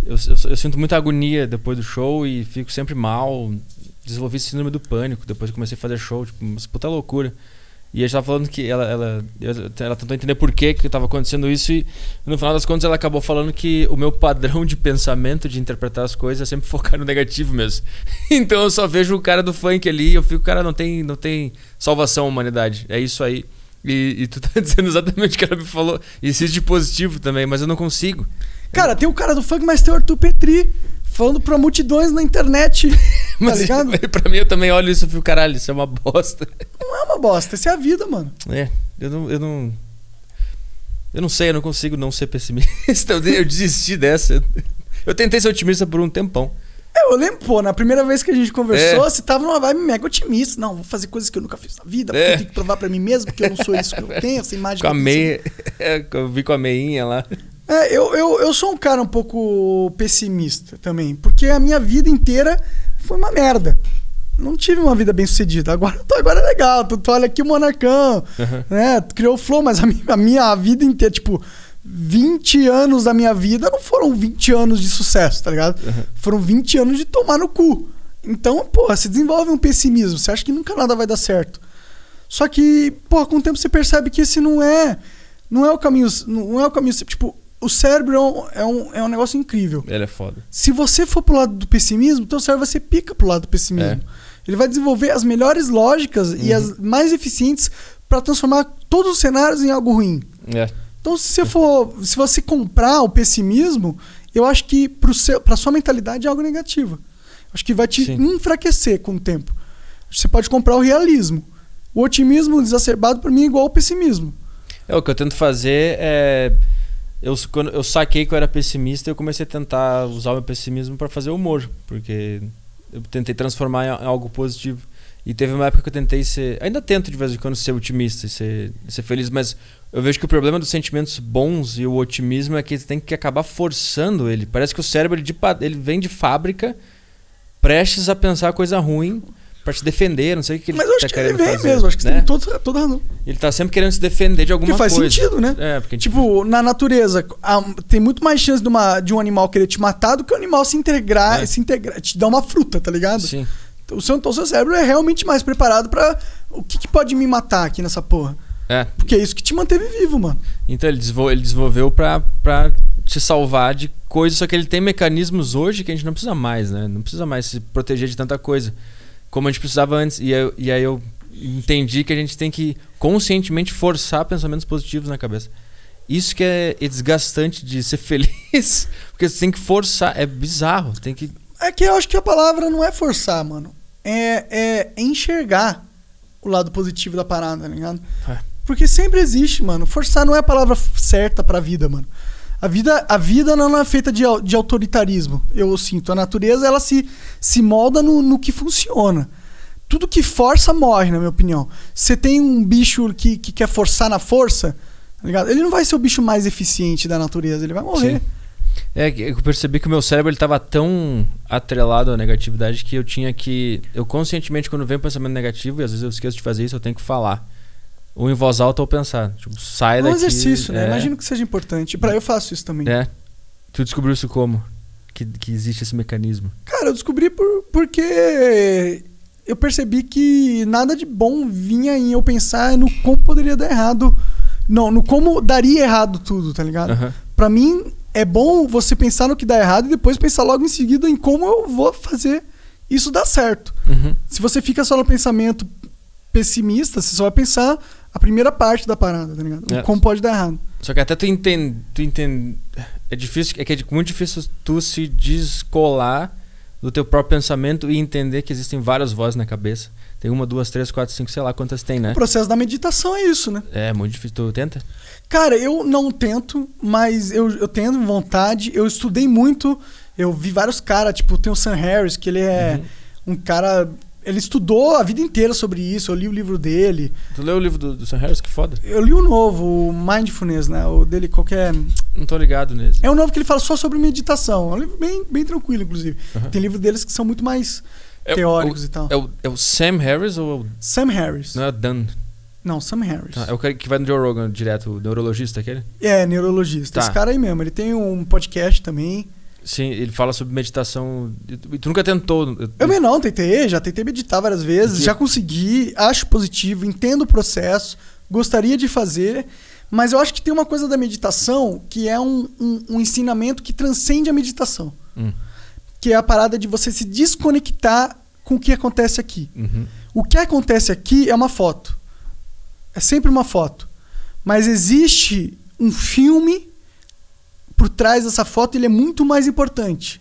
eu, eu, eu, sinto muita agonia depois do show e fico sempre mal. Desenvolvi síndrome do pânico depois que comecei a fazer show, tipo, uma puta loucura. E a gente tava falando que ela, ela, ela tentou entender por que que tava acontecendo isso e no final das contas ela acabou falando que o meu padrão de pensamento, de interpretar as coisas é sempre focar no negativo mesmo. Então eu só vejo o cara do funk ali e eu fico, cara, não tem, não tem salvação humanidade. É isso aí. E, e tu tá dizendo exatamente o que ela me falou. E existe positivo também, mas eu não consigo. Cara, tem o cara do funk, mas tem o Arthur Petri falando pra multidões na internet. tá Mas ligado? pra mim eu também olho isso e fico, caralho, isso é uma bosta. Não é uma bosta, essa é a vida, mano. É, eu não. Eu não, eu não sei, eu não consigo não ser pessimista. Eu, de- eu desisti dessa. Eu tentei ser otimista por um tempão. É, eu lembro, pô, na primeira vez que a gente conversou, É. você tava numa vibe mega otimista. Não, vou fazer coisas que eu nunca fiz na vida, porque É. eu tenho que provar pra mim mesmo que eu não sou isso que eu tenho, essa imagem Com a eu meia. É, eu vi com a meinha lá. É, eu, eu, eu sou um cara um pouco pessimista também, porque a minha vida inteira foi uma merda. Não tive uma vida bem sucedida. Agora, tô- agora é legal. Tu, tu olha aqui o Monarcão, Uhum. né? Tu criou o Flow, mas a minha, a minha vida inteira, tipo, 20 anos da minha vida não foram 20 anos de sucesso, tá ligado? Uhum. Foram 20 anos de tomar no cu. Então, porra, você desenvolve um pessimismo. Você acha que nunca nada vai dar certo. Só que, porra, com o tempo você percebe que esse não é. Não é o caminho. Não é o caminho. Tipo, o cérebro é um, é um, é um negócio incrível. Ele é foda. Se você for pro lado do pessimismo, teu cérebro vai ser pica pro lado do pessimismo. É. Ele vai desenvolver as melhores lógicas e Uhum. as mais eficientes para transformar todos os cenários em algo ruim. É. Então, se você for, se você comprar o pessimismo, eu acho que pra sua mentalidade é algo negativo. Acho que vai te Sim. enfraquecer com o tempo. Você pode comprar o realismo. O otimismo exacerbado para mim é igual ao pessimismo. É, o que eu tento fazer é. Eu, quando eu saquei que eu era pessimista, eu comecei a tentar usar o meu pessimismo pra fazer humor. Porque eu tentei transformar em algo positivo. E teve uma época que eu tentei ser. Ainda tento de vez em quando ser otimista e ser, ser feliz, mas eu vejo que o problema dos sentimentos bons e o otimismo é que você tem que acabar forçando ele. Parece que o cérebro ele, ele vem de fábrica, prestes a pensar coisa ruim pra te defender. Não sei o que ele Mas eu acho tá que ele vem fazer, mesmo, acho que você né? tem toda razão. Ele tá sempre querendo se defender de alguma Porque faz coisa. sentido, né? É, porque Tipo, na natureza, a- tem muito mais chance de, uma, de um animal querer te matar do que o animal se integrar, É. se integrar, te dar uma fruta, tá ligado? Sim. O seu, então, o seu cérebro é realmente mais preparado pra o que, que pode me matar aqui nessa porra. É. Porque é isso que te manteve vivo, mano. Então ele, desenvol- ele desenvolveu pra, pra te salvar de coisas, só que ele tem mecanismos hoje que a gente não precisa mais, né? Não precisa mais se proteger de tanta coisa. Como a gente precisava antes. E, aí- e aí eu entendi que a gente tem que conscientemente forçar pensamentos positivos na cabeça. Isso que é é desgastante de ser feliz. Porque você tem que forçar. É bizarro. Tem que. É que eu acho que a palavra não é forçar, mano. É, é enxergar o lado positivo da parada, tá ligado? É. Porque sempre existe, mano. Forçar não é a palavra certa pra vida, mano. A vida, a vida não é feita de, de autoritarismo, eu sinto. A natureza, ela se, se molda no, no que funciona. Tudo que força morre, na minha opinião. Você tem um bicho que, que quer forçar na força, tá? Ele não vai ser o bicho mais eficiente da natureza, ele vai morrer. Sim. É, eu percebi que o meu cérebro ele tava tão atrelado à negatividade que eu tinha que. Eu conscientemente, quando vem um pensamento negativo, e às vezes eu esqueço de fazer isso, eu tenho que falar. Ou em voz alta ou pensar. Tipo, sai É um daqui. exercício, né? é, Imagino que seja importante. Pra eu faço isso também. É. Tu descobriu isso como? Que, que existe esse mecanismo. Cara, eu descobri por, porque eu percebi que nada de bom vinha em eu pensar no como poderia dar errado. Não, no como daria errado tudo, tá ligado? Aham. Pra mim, é bom você pensar no que dá errado e depois pensar logo em seguida em como eu vou fazer isso dar certo. Uhum. Se você fica só no pensamento pessimista, você só vai pensar a primeira parte da parada, tá ligado? É. Como pode dar errado. Só que até tu entende. Tu entende é difícil. É que é muito difícil tu se descolar do teu próprio pensamento e entender que existem várias vozes na cabeça. Tem uma, duas, três, quatro, cinco, sei lá quantas tem, né? O processo da meditação é isso, né? É muito difícil. Tu tenta? Cara, eu não tento, mas eu, eu tenho vontade. Eu estudei muito. Eu vi vários caras, tipo, tem o Sam Harris, que ele é um cara. Ele estudou a vida inteira sobre isso. Eu li o livro dele. Tu leu o livro do, do Sam Harris? Que foda. Eu li o novo, o Mindfulness, né? O dele qualquer. Não tô ligado nesse. É um novo que ele fala só sobre meditação. É um livro bem, bem tranquilo, inclusive. Aham. Tem livros deles que são muito mais É, teóricos o- e tal. É o, é o Sam Harris ou é o- Sam Harris. não é o Dan? Não, Sam Harris. Tá, é o cara que vai no Joe Rogan direto, o neurologista aquele? É, neurologista. Tá. Esse cara aí mesmo. Ele tem um podcast também. Sim, ele fala sobre meditação. E tu, nunca tentou. eu- Eu mesmo não, tentei, já tentei meditar várias vezes, Que- já consegui, acho positivo, entendo o processo, gostaria de fazer, mas eu acho que tem uma coisa da meditação que é um, um, um ensinamento que transcende a meditação, Hum, que é a parada de você se desconectar com o que acontece aqui. uhum. O que acontece aqui é uma foto. É sempre uma foto. Mas existe um filme por trás dessa foto, ele é muito mais importante.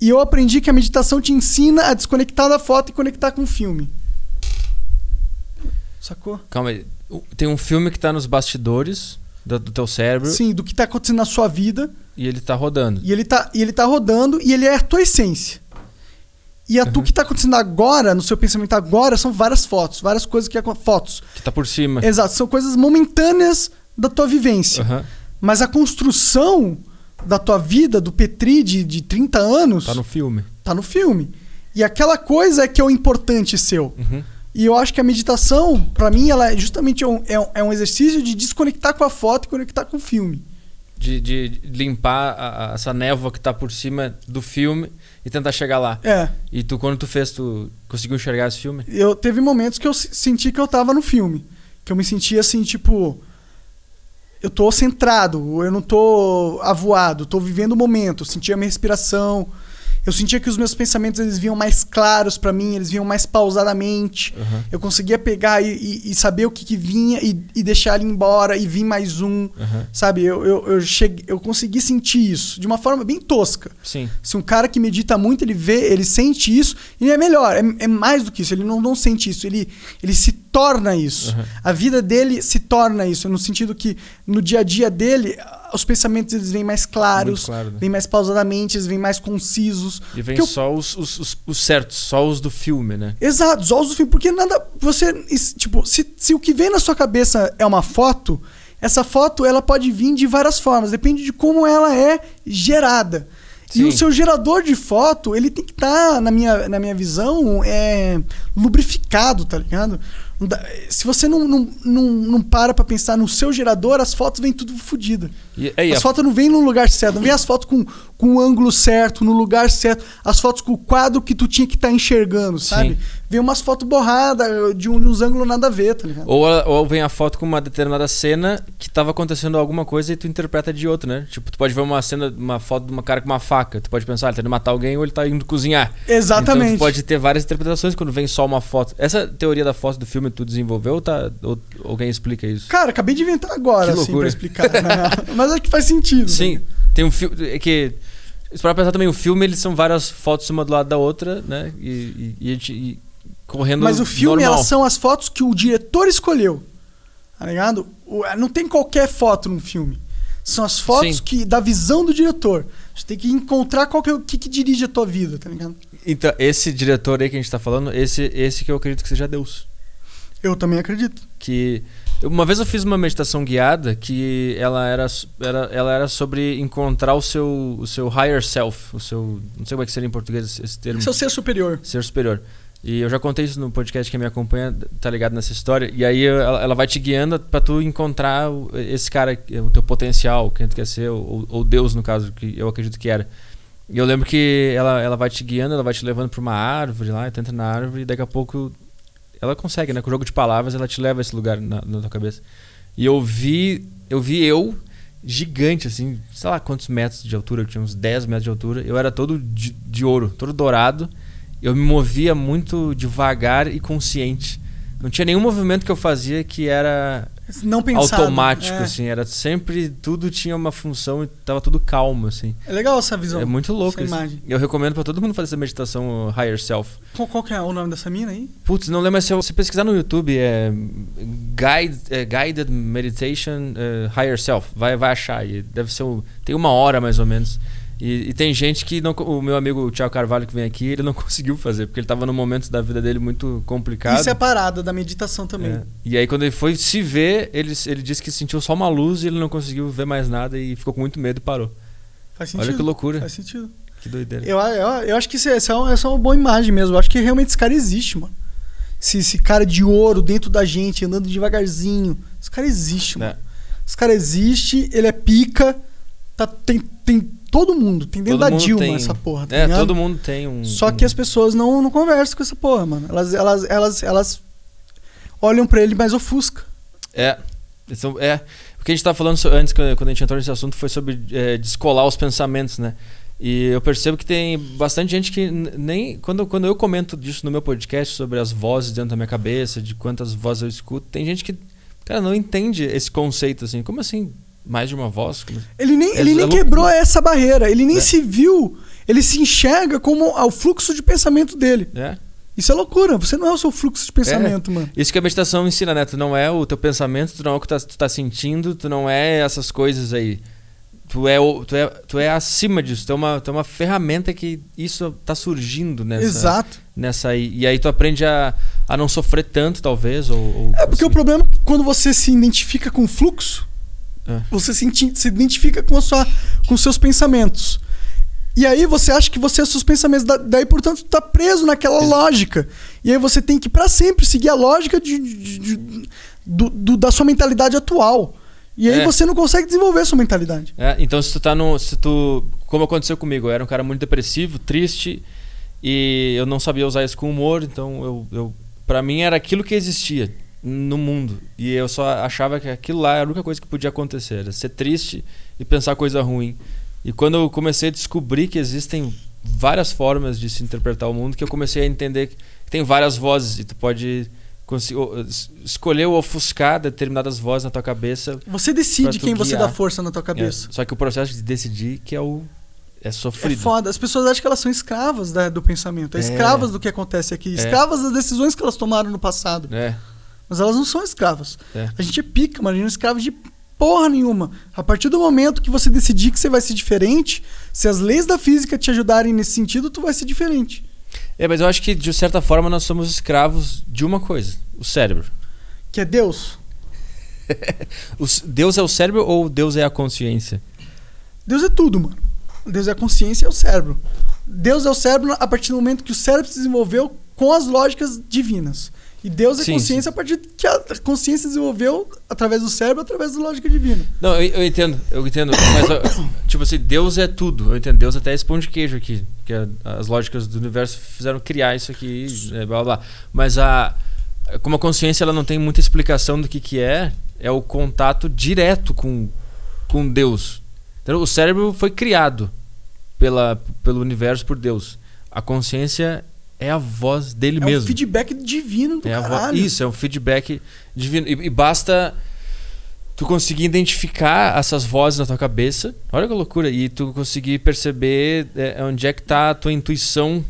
E eu aprendi que a meditação te ensina a desconectar da foto e conectar com o filme. Sacou? Calma aí. Tem um filme que tá nos bastidores do, do teu cérebro Sim, do que tá acontecendo na sua vida. e ele tá rodando. E ele tá, e ele tá rodando e ele é a tua essência. E a tu Uhum. que tá acontecendo agora, no seu pensamento agora, são várias fotos, várias coisas que fotos. Que tá por cima. Exato, são coisas momentâneas da tua vivência. Aham. Mas a construção da tua vida, do Petri de, de 30 anos, Tá no filme. tá no filme. E aquela coisa é que é o importante seu. Uhum. E eu acho que a meditação, pra mim, ela é justamente um, é, um, é um exercício de desconectar com a foto e conectar com o filme. De, de limpar a- a- essa névoa que tá por cima do filme e tentar chegar lá. É, E tu, quando tu fez, tu conseguiu enxergar esse filme? eu teve momentos que eu se- senti que eu tava no filme. Que eu me sentia assim, tipo. Eu tô centrado, eu não tô avoado, tô vivendo o momento, eu sentia a minha respiração. Eu sentia que os meus pensamentos eles vinham mais claros pra mim, eles vinham mais pausadamente. Aham. Eu conseguia pegar e, e- e saber o que, que vinha e, e deixar ele embora e vir mais um. Aham. Sabe, eu, eu, eu, cheguei, eu consegui sentir isso de uma forma bem tosca. Sim. Se um cara que medita muito, ele vê, ele sente isso, e é melhor, é, é mais do que isso, ele não, não sente isso, ele, ele se torna isso. Uhum. A vida dele se torna isso, no sentido que no dia a dia dele, os pensamentos eles vêm mais claros, claro, né? vêm mais pausadamente, eles vêm mais concisos. E vem Porque eu- só os, os, os, os certos, só os do filme, né? Exato, os olhos do filme. Porque nada. Você. Tipo, se, se o que vem na sua cabeça é uma foto, essa foto ela pode vir de várias formas. Depende de como ela é gerada. E Sim. o seu gerador de foto, ele tem que estar, na, minha, na minha visão, é, lubrificado, tá ligado? Se você não, não, não, não para pra pensar no seu gerador, as fotos vêm tudo fodidas. As a- fotos não vêm no lugar certo, não vem as fotos com, com o ângulo certo, no lugar certo, as fotos com o quadro que tu tinha que estar enxergando, sabe? Sim. Vem umas fotos borradas, de, um, de uns ângulos nada a ver, tá ligado? Ou, ou vem a foto com uma determinada cena que tava acontecendo alguma coisa e tu interpreta de outra, né? Tipo, tu pode ver uma cena, uma foto de uma cara com uma faca. Tu pode pensar, ele tá indo matar alguém ou ele tá indo cozinhar. Exatamente. Então tu pode ter várias interpretações quando vem só uma foto. Essa teoria da foto do filme tu desenvolveu ou, tá, ou alguém explica isso? Cara, acabei de inventar agora, Que assim, pra loucura. explicar. né? Mas é que faz sentido. Sim, né? tem um filme. É que. Se parar pra pensar também, o filme eles são várias fotos uma do lado da outra, né? E, e, e a gente. e correndo. Mas o filme, normal. elas são as fotos que o diretor escolheu. Tá ligado? O- Não tem qualquer foto num filme. São as fotos Sim. que da visão do diretor. Você tem que encontrar qual que é o que, que dirige a tua vida, tá ligado? Então, esse diretor aí que a gente tá falando, esse, esse que eu acredito que seja Deus. Eu também acredito. que uma vez eu fiz uma meditação guiada que ela era, era ela era sobre encontrar o seu o seu higher self o seu não sei como é que seria em português esse- termo Seu ser superior. ser superior e eu já contei isso no podcast quem me acompanha tá ligado nessa história e aí ela, ela vai te guiando pra tu encontrar esse cara o teu potencial quem tu quer ser ou, ou Deus no caso que eu acredito que era e eu lembro que ela, ela vai te guiando ela vai te levando pra uma árvore lá tu entra na árvore e daqui a pouco ela consegue, né? Com o jogo de palavras, ela te leva a esse lugar na, na tua cabeça. E eu vi, eu vi eu gigante, assim, sei lá quantos metros de altura, eu tinha uns 10 metros de altura. Eu era todo de, de ouro, todo dourado. Eu me movia muito devagar e consciente. Não tinha nenhum movimento que eu fazia que era Não pensado. automático, é. assim. Era sempre, tudo tinha uma função e tava tudo calmo, assim. É legal essa visão. É muito louco essa isso. imagem. Eu recomendo pra todo mundo fazer essa meditação uh, higher self. Qual, qual que é o nome dessa mina aí? Putz, não lembro, mas se você pesquisar no YouTube, é, guide, é Guided Meditation eh, Higher Self, vai, vai achar. E deve ser, um- tem uma hora mais ou menos. E, e tem gente que, não, o meu amigo Thiago Carvalho que vem aqui, ele não conseguiu fazer, porque ele tava num momento da vida dele muito complicado. Isso é parada da meditação também. É. E aí quando ele foi se ver, ele, ele disse que sentiu só uma luz e ele não conseguiu ver mais nada e ficou com muito medo e parou. Faz sentido. Olha que loucura, Faz sentido. que doideira. Eu, eu, eu acho que isso é, essa é uma- é uma boa imagem mesmo. Eu acho que realmente esse cara existe, mano. Esse, esse cara de ouro dentro da gente, andando devagarzinho. Esse cara existe, mano. É. Esse cara existe, ele é pica, tá, tem, tem todo mundo. Tem dentro Todo da Dilma tem- essa porra, tá é, ligado? todo mundo tem um. Só que as pessoas não, não conversam com essa porra, mano. Elas, elas, elas, elas olham pra ele, mas ofusca. É. Então, é. O que a gente tava falando antes, quando a gente entrou nesse assunto, foi sobre é, descolar os pensamentos, né? E eu percebo que tem bastante gente que nem. Quando, quando eu comento disso no meu podcast, sobre as vozes dentro da minha cabeça, de quantas vozes eu escuto, tem gente que, cara, não entende esse conceito assim. Como assim? Mais de uma voz? Ele nem, É- ele é nem loucura. quebrou essa barreira. Ele nem É. se viu. Ele se enxerga como o fluxo de pensamento dele. É. Isso é loucura. Você não é o seu fluxo de pensamento, mano. Isso que a meditação ensina, né? Tu não é o teu pensamento, tu não é o que tá- tu tá sentindo, tu não é essas coisas aí. Tu é, o, tu é, tu é acima disso, tu é, uma, tu é uma ferramenta que isso tá surgindo nessa, Exato. nessa aí. E aí tu aprende a, a não sofrer tanto, talvez. Ou, ou É porque o conseguir- problema é que quando você se identifica com o fluxo, É. você se, se identifica com, a sua, com os seus pensamentos. E aí você acha que você é seus pensamentos. Da- Daí, portanto, tu tá preso naquela lógica. E aí você tem que, pra sempre, seguir a lógica de, de- de- do- do- da sua mentalidade atual. E aí É. você não consegue desenvolver a sua mentalidade. É, então se tu tá no. Se tu. Como aconteceu comigo, eu era um cara muito depressivo, triste, e eu não sabia usar isso com humor, então eu. eu para mim era aquilo que existia no mundo. E eu só achava que aquilo lá era a única coisa que podia acontecer. Era ser triste e pensar coisa ruim. E quando eu comecei a descobrir que existem várias formas de se interpretar o mundo, que eu comecei a entender que tem várias vozes e tu pode escolher ou ofuscar determinadas vozes na tua cabeça Você decide quem você guiar. dá força na tua cabeça. é, só que o processo de decidir que é o é É sofrido. foda. As pessoas acham que elas são escravas da- do pensamento. É É. escravas do que acontece aqui. Escravas das decisões que elas tomaram no passado. É, Mas elas não são escravas. é. A gente é pica, mano. A gente não é escravo de porra nenhuma. A partir do momento que você decidir que você vai ser diferente, se as leis da física te ajudarem nesse sentido, tu vai ser diferente. É, mas eu acho que de certa forma nós somos escravos de uma coisa, o cérebro. Que é Deus. Deus é o cérebro ou Deus é a consciência? Deus é tudo, mano. Deus é a consciência e é o cérebro. Deus é o cérebro a partir do momento que o cérebro se desenvolveu com as lógicas divinas. E Deus é Sim, consciência a partir que a consciência se desenvolveu através do cérebro, através da lógica divina. Não, eu, eu entendo, eu entendo. Mas, tipo assim, Deus é tudo. Eu entendo. Deus até é esse pão de queijo aqui. Que as lógicas do universo fizeram criar isso aqui, é, blá blá. blá. Mas a, como a consciência ela não tem muita explicação do que, que é, é o contato direto com, com Deus. Então, o cérebro foi criado pela, pelo universo por Deus. A consciência é a voz dele é mesmo. um feedback divino do É vo-. Isso, é um feedback divino. E, e basta tu conseguir identificar essas vozes na tua cabeça. Olha que loucura. E tu conseguir perceber é, onde é que tá a tua intuição,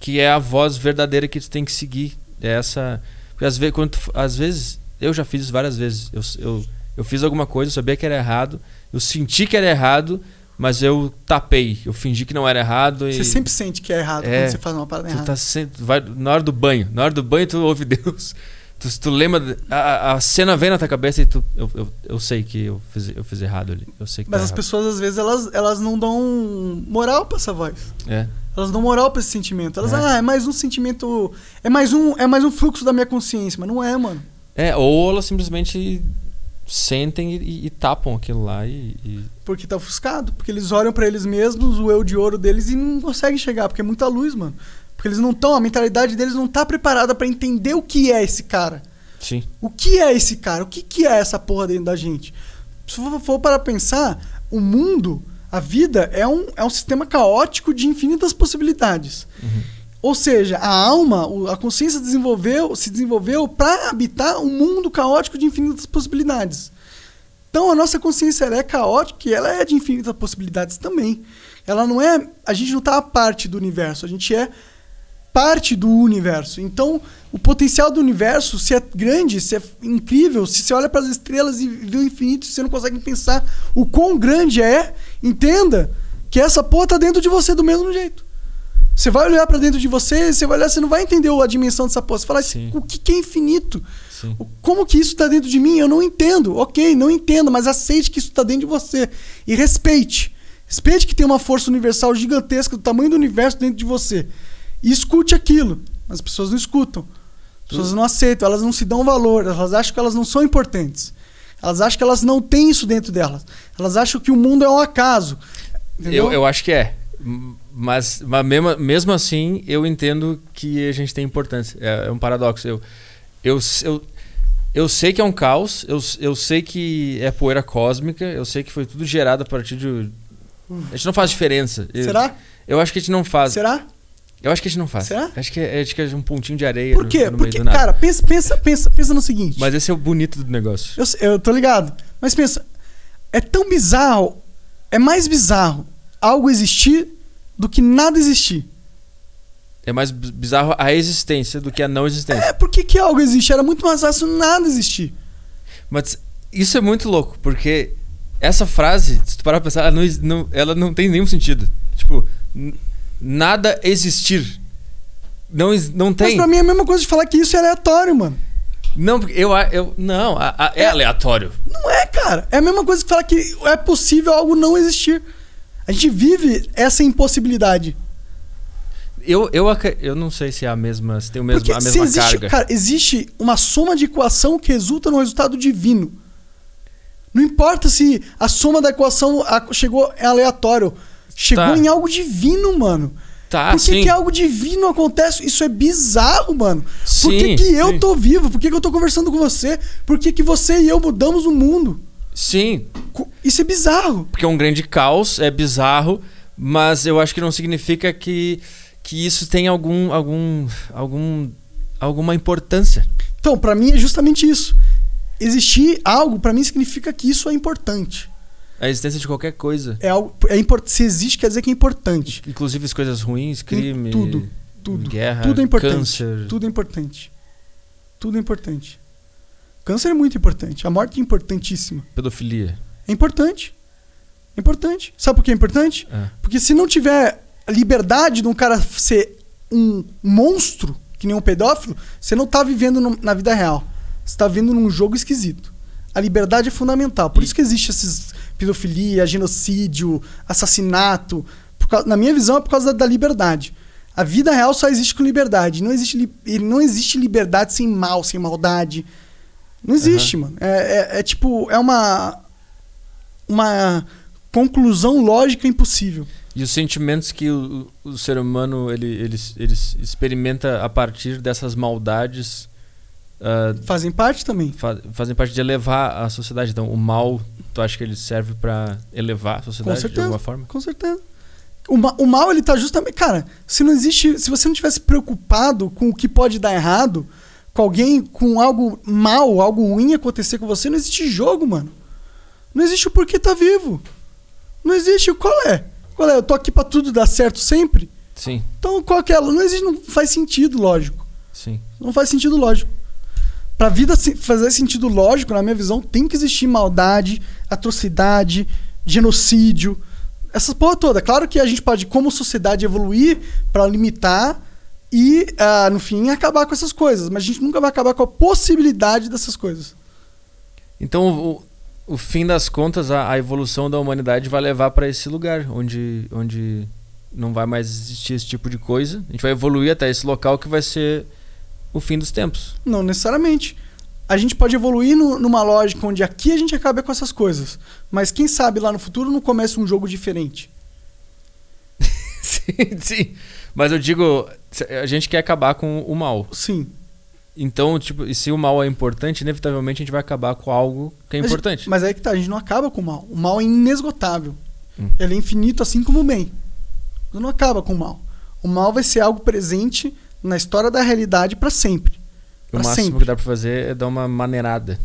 que é a voz verdadeira que tu tem que seguir. É essa. Porque às vezes, quando tu- às vezes eu já fiz isso várias vezes. Eu, eu, eu fiz alguma coisa, eu sabia que era errado, eu senti que era errado, mas eu tapei. Eu fingi que não era errado. E... Você sempre sente que é errado É. quando você faz uma parada Tu errada. tá sempre, vai, na hora do banho, na hora do banho tu ouve Deus. Tu, tu lembra, a, a cena vem na tua cabeça e tu, eu, eu, eu sei que eu fiz, eu fiz errado ali. Eu sei que Mas tá as errado. pessoas, às vezes, elas, elas não dão moral pra essa voz. É. Elas dão moral pra esse sentimento. Elas, É. ah, é mais um sentimento. É mais um, é mais um fluxo da minha consciência. Mas não é, mano. É, ou elas simplesmente sentem e, e- tapam aquilo lá e. e- Porque tá ofuscado. Porque eles olham pra eles mesmos, o eu de ouro deles, e não conseguem chegar, porque é muita luz, mano. Porque eles não estão, a mentalidade deles não tá preparada pra entender o que é esse cara. Sim. O que é esse cara? O que, que é essa porra dentro da gente? Se for, for para pensar, o mundo, a vida, é um, é um sistema caótico de infinitas possibilidades. Ou seja, a alma, a consciência desenvolveu, se desenvolveu para habitar um mundo caótico de infinitas possibilidades. Então a nossa consciência é caótica e ela é de infinitas possibilidades também. Ela não é. A gente não está a parte do universo, a gente é parte do universo. Então, o potencial do universo, se é grande, se é incrível, se você olha para as estrelas e vê o infinito, você não consegue pensar o quão grande é, entenda que essa porra tá dentro de você do mesmo jeito. Você vai olhar para dentro de você, você vai olhar, você não vai entender a dimensão dessa porra. Você fala, Sim. o que que é infinito? Sim. Como que isso tá dentro de mim? Eu não entendo. Ok, não entendo, mas aceite que isso tá dentro de você. E respeite. Respeite que tem uma força universal gigantesca do tamanho do universo dentro de você. E escute aquilo. As pessoas não escutam. As pessoas não aceitam, elas não se dão valor, elas acham que elas não são importantes. Elas acham que elas não têm isso dentro delas. Elas acham que o mundo é um acaso. Eu, eu acho que é. Mas, mas mesmo, mesmo assim, eu entendo que a gente tem importância. É, é um paradoxo. Eu, eu, eu, eu sei que é um caos, eu, eu sei que é poeira cósmica, eu sei que foi tudo gerado a partir de. A gente não faz diferença. Eu, Será? Eu acho que a gente não faz. Será? Eu acho que a gente não faz. Será? Acho que, é, acho que é um pontinho de areia Por no- quê? no, Porque, do nada. cara, pensa, pensa, pensa, pensa no seguinte. Mas esse é o bonito do negócio. Eu, eu tô ligado. Mas pensa, é tão bizarro, é mais bizarro algo existir do que nada existir. É mais bi- bizarro a existência do que a não existência. É, por que, que algo existe? Era muito mais fácil nada existir. Mas isso é muito louco, porque essa frase, se tu parar pra pensar, ela não, não- ela não tem nenhum sentido. Tipo, nada existir. Não, não Mas tem. pra mim é a mesma coisa de falar que isso é aleatório, mano. Não, porque eu, eu. Não, a- a- é É. aleatório. Não é, cara. É a mesma coisa que falar que é possível algo não existir. A gente vive essa impossibilidade. Eu, eu, eu não sei se é a mesma. Se tem o mesmo, Porque a se mesma existe, carga. cara, existe uma soma de equação que resulta no resultado divino. Não importa se a soma da equação a- chegou é aleatório. Chegou Tá. em algo divino, mano. Tá, Por que, sim. que algo divino acontece? Isso é bizarro, mano. Por que, Sim, que eu sim. tô vivo? Por que, que eu tô conversando com você? Por que, que você e eu mudamos o mundo? Sim, Isso é bizarro. porque é um grande caos, é bizarro, mas eu acho que não significa que, que isso tem algum, algum, algum, alguma importância. Então, pra mim é justamente isso. Existir algo, pra mim, significa que isso é importante. A existência de qualquer coisa. É algo, é import, se existe, quer dizer que é importante. Inclusive as coisas ruins, crime, tudo, tudo. guerra, Tudo é importante. câncer. Tudo é importante. Tudo é importante. Câncer é muito importante. A morte é importantíssima. Pedofilia. É importante. É importante. Sabe por que é importante? É. Porque se não tiver a liberdade de um cara ser um monstro, que nem um pedófilo, você não tá vivendo no- na vida real. Você tá vivendo num jogo esquisito. A liberdade é fundamental. Por E- isso que existe esses pedofilia, genocídio, assassinato. Causa- na minha visão, é por causa da, da liberdade. A vida real só existe com liberdade. Não existe, li- não existe liberdade sem mal, sem maldade. Não existe, mano. É, é- é tipo, é uma. Uma conclusão lógica impossível. E os sentimentos que o, o- ser humano ele, ele, ele experimenta a partir dessas maldades ah, Fazem parte também. fa- fazem parte de elevar a sociedade. Então, o mal, tu acha que ele serve pra elevar a sociedade de certeza. alguma forma? Com certeza. O, ma- o mal, ele tá justamente. Cara, se não existe. Se você não tivesse preocupado com o que pode dar errado, com alguém, com algo mal, algo ruim acontecer com você, não existe jogo, mano. Não existe o porquê tá vivo. Não existe. Qual é? Qual é? Eu tô aqui pra tudo dar certo sempre? Sim, Então, qual que é? Não existe, não faz sentido, lógico. sim. Não faz sentido lógico. Pra vida fazer sentido lógico, na minha visão, tem que existir maldade, atrocidade, genocídio. Essa porra toda. Claro que a gente pode, como sociedade, evoluir pra limitar e, ah, no fim, acabar com essas coisas. Mas a gente nunca vai acabar com a possibilidade dessas coisas. Então, o, o fim das contas, a, a evolução da humanidade vai levar pra esse lugar, onde, onde não vai mais existir esse tipo de coisa. A gente vai evoluir até esse local que vai ser o fim dos tempos. Não necessariamente. A gente pode evoluir no- numa lógica onde aqui a gente acaba com essas coisas. Mas quem sabe lá no futuro não começa um jogo diferente. sim, sim. Mas eu digo, a gente quer acabar com o mal. Sim. Então, tipo, e se o mal é importante, inevitavelmente a gente vai acabar com algo que é Mas- importante. Mas aí que tá, a gente não acaba com o mal. O mal é inesgotável. Hum. Ele é infinito assim como o bem. Você não acaba com o mal. O mal vai ser algo presente na história da realidade pra sempre. o pra máximo sempre. que dá pra fazer é dar uma maneirada.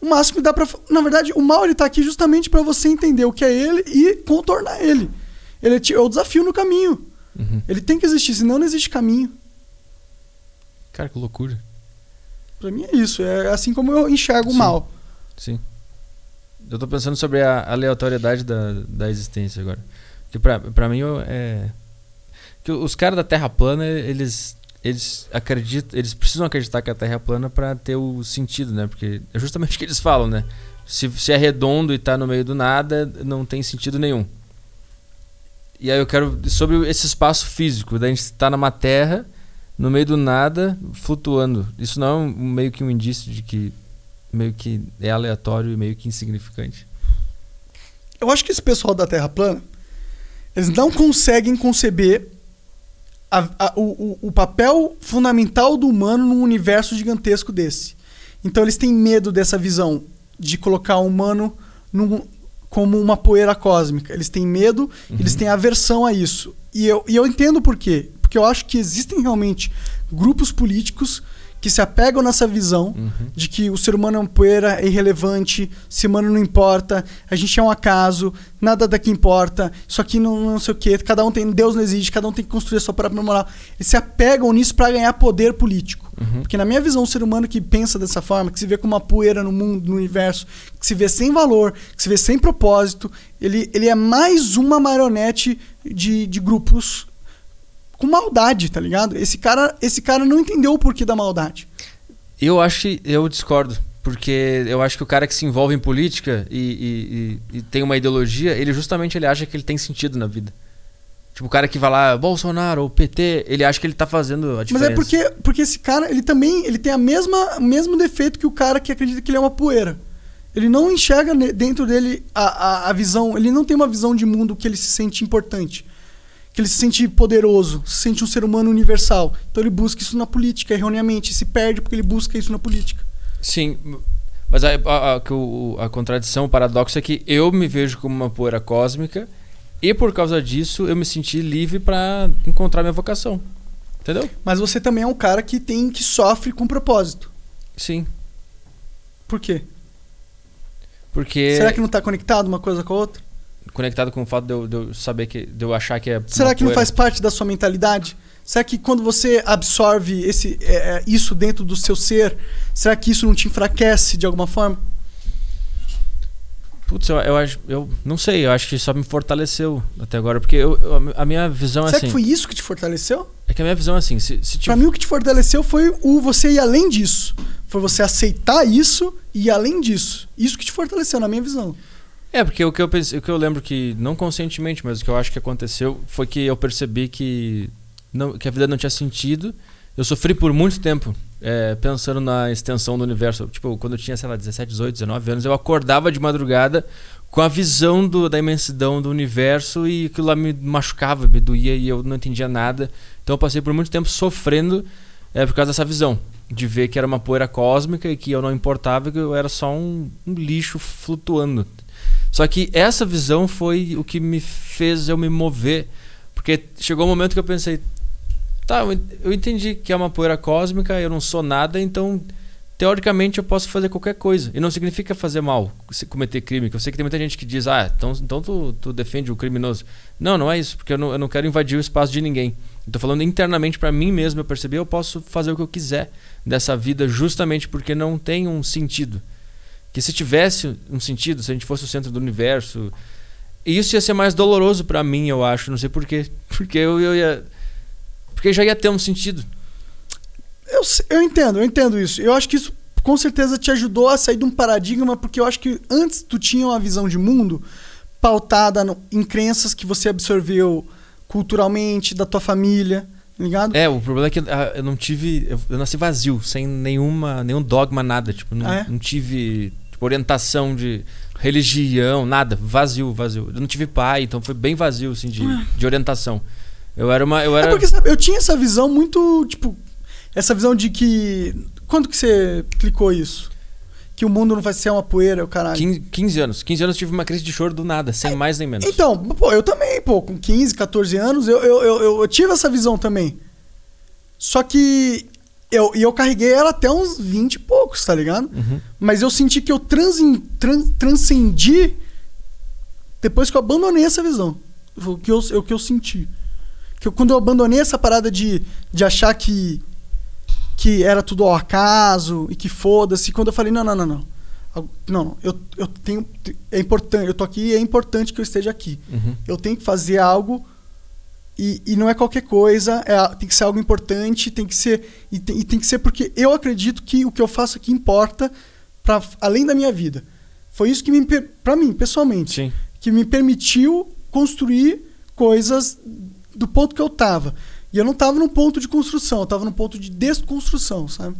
O máximo que dá pra. Na verdade, o mal ele tá aqui justamente pra você entender o que é ele e contornar ele. Ele é é o desafio no caminho. Uhum. Ele tem que existir, senão não existe caminho. Cara, que loucura. Pra mim é isso. É assim como eu enxergo o mal. Sim. Eu tô pensando sobre a aleatoriedade da, da existência agora. Que pra, pra mim é. Que os caras da Terra plana, eles. Eles acreditam. Eles precisam acreditar que a Terra é plana pra ter o sentido, né? Porque é justamente o que eles falam, né? Se, se é redondo e tá no meio do nada, não tem sentido nenhum. E aí eu quero. Sobre esse espaço físico, da gente estar numa terra, no meio do nada, flutuando. Isso não é um, meio que um indício de que meio que é aleatório e meio que insignificante. Eu acho que esse pessoal da Terra plana, Eles não conseguem conceber a- a- o- o papel fundamental do humano num universo gigantesco desse. Então eles têm medo dessa visão de colocar o humano num- como uma poeira cósmica. Eles têm medo, eles têm aversão a isso. E eu, e eu entendo por quê. Porque eu acho que existem realmente grupos políticos que se apegam nessa visão de que o ser humano é uma poeira, é irrelevante, ser humano não importa, a gente é um acaso, nada daqui importa, isso aqui não, não sei o quê, cada um tem. Deus não existe, cada um tem que construir a sua própria moral. Eles se apegam nisso para ganhar poder político. Porque na minha visão, o ser humano que pensa dessa forma, que se vê como uma poeira no mundo, no universo, que se vê sem valor, que se vê sem propósito, ele, ele é mais uma marionete de, de grupos com maldade, tá ligado? Esse cara, esse cara não entendeu o porquê da maldade. Eu acho que eu discordo. Porque eu acho que o cara que se envolve em política e, e- e- e tem uma ideologia, ele justamente ele acha que ele tem sentido na vida. Tipo, o cara que vai lá, Bolsonaro ou PT, ele acha que ele tá fazendo a Mas diferença. é porque, porque esse cara, ele também ele tem a mesma, o mesmo defeito que o cara que acredita que ele é uma poeira. Ele não enxerga dentro dele a, a, a visão, ele não tem uma visão de mundo que ele se sente importante. Que ele se sente poderoso, se sente um ser humano universal. Então ele busca isso na política, erroneamente. Se perde porque ele busca isso na política. Sim, mas a, a, a- a contradição, o paradoxo é que eu me vejo como uma poeira cósmica e por causa disso eu me senti livre pra encontrar minha vocação. Entendeu? Mas você também é um cara que tem que sofre com propósito. Sim. Por quê? Porque Será que não tá conectado uma coisa com a outra? Conectado com o fato de eu, de eu saber que de eu achar que é Será que não faz parte da sua mentalidade? Será que quando você absorve esse, é, é, isso dentro do seu ser, será que isso não te enfraquece de alguma forma? Putz, eu, eu acho, eu não sei, eu acho que só me fortaleceu até agora, porque eu, eu- a minha visão é será assim, que foi isso que te fortaleceu? é que a minha visão é assim, se, se Pra tiver- mim o que te fortaleceu foi o você ir além disso. Foi você aceitar isso e ir além disso. Isso que te fortaleceu, na minha visão. É, porque o que eu pensei, o que eu lembro que não conscientemente, mas o que eu acho que aconteceu foi que eu percebi que não, que a vida não tinha sentido. Eu sofri por muito tempo é, pensando na extensão do universo. Tipo, quando eu tinha, sei lá, 17, 18, 19 anos, eu acordava de madrugada com a visão do- da imensidão do universo e aquilo lá me machucava, me doía e eu não entendia nada. Então eu passei por muito tempo sofrendo é, por causa dessa visão. De ver que era uma poeira cósmica e que eu não importava, que eu era só um, um lixo flutuando. Só que essa visão foi o que me fez eu me mover. Porque chegou um momento que eu pensei, tá, eu en- eu entendi que é uma poeira cósmica, eu não sou nada, então teoricamente eu posso fazer qualquer coisa. E não significa fazer mal, cometer crime. Eu sei que tem muita gente que diz, ah, então, então tu, tu defende o criminoso. Não, não é isso, porque eu não, eu não quero invadir o espaço de ninguém. Tô falando internamente pra mim mesmo, eu percebi, eu posso fazer o que eu quiser dessa vida justamente porque não tem um sentido. Que se tivesse um sentido, se a gente fosse o centro do universo, isso ia ser mais doloroso pra mim, eu acho, não sei porquê. Porque eu, eu ia. Porque já ia ter um sentido. Eu, eu entendo, eu entendo isso. Eu acho que isso com certeza te ajudou a sair de um paradigma, porque eu acho que antes tu tinha uma visão de mundo pautada no- em crenças que você absorveu culturalmente, da tua família, tá ligado? É, o problema é que ah, eu não tive. Eu, nasci vazio, sem nenhuma, nenhum dogma, nada. Tipo, não, Ah, é? não tive orientação de religião, nada. Vazio, vazio. Eu não tive pai, então foi bem vazio, assim, de, de orientação. Eu era uma. Eu É era. porque, sabe, eu tinha essa visão muito, tipo, essa visão de que. Quando que você clicou isso? Que o mundo não vai ser uma poeira, o caralho. 15, 15 anos. 15 anos eu tive uma crise de choro do nada, sem mais nem menos. Então, pô, eu também, pô, com 15, 14 anos, eu, eu, eu- eu tive essa visão também. Só que eu, e eu carreguei ela até uns 20 e poucos, tá ligado? Uhum. Mas eu senti que eu transen, tran- transcendi depois que eu abandonei essa visão. O que eu, o que eu senti. Que eu- quando eu abandonei essa parada de, de achar que, que era tudo ao acaso e que foda-se, quando eu falei, não, não, não, não. Não, não, eu, eu tenho. É importante, eu tô aqui e é importante que eu esteja aqui. Uhum. Eu tenho que fazer algo e, e não é qualquer coisa, é, tem que ser algo importante, tem que ser. E tem, e tem que ser porque eu acredito que o que eu faço aqui importa para além da minha vida. Foi isso que me pra mim, pessoalmente, Sim. que me permitiu construir coisas do ponto que eu tava. E eu não tava num ponto de construção, eu tava num ponto de desconstrução, sabe?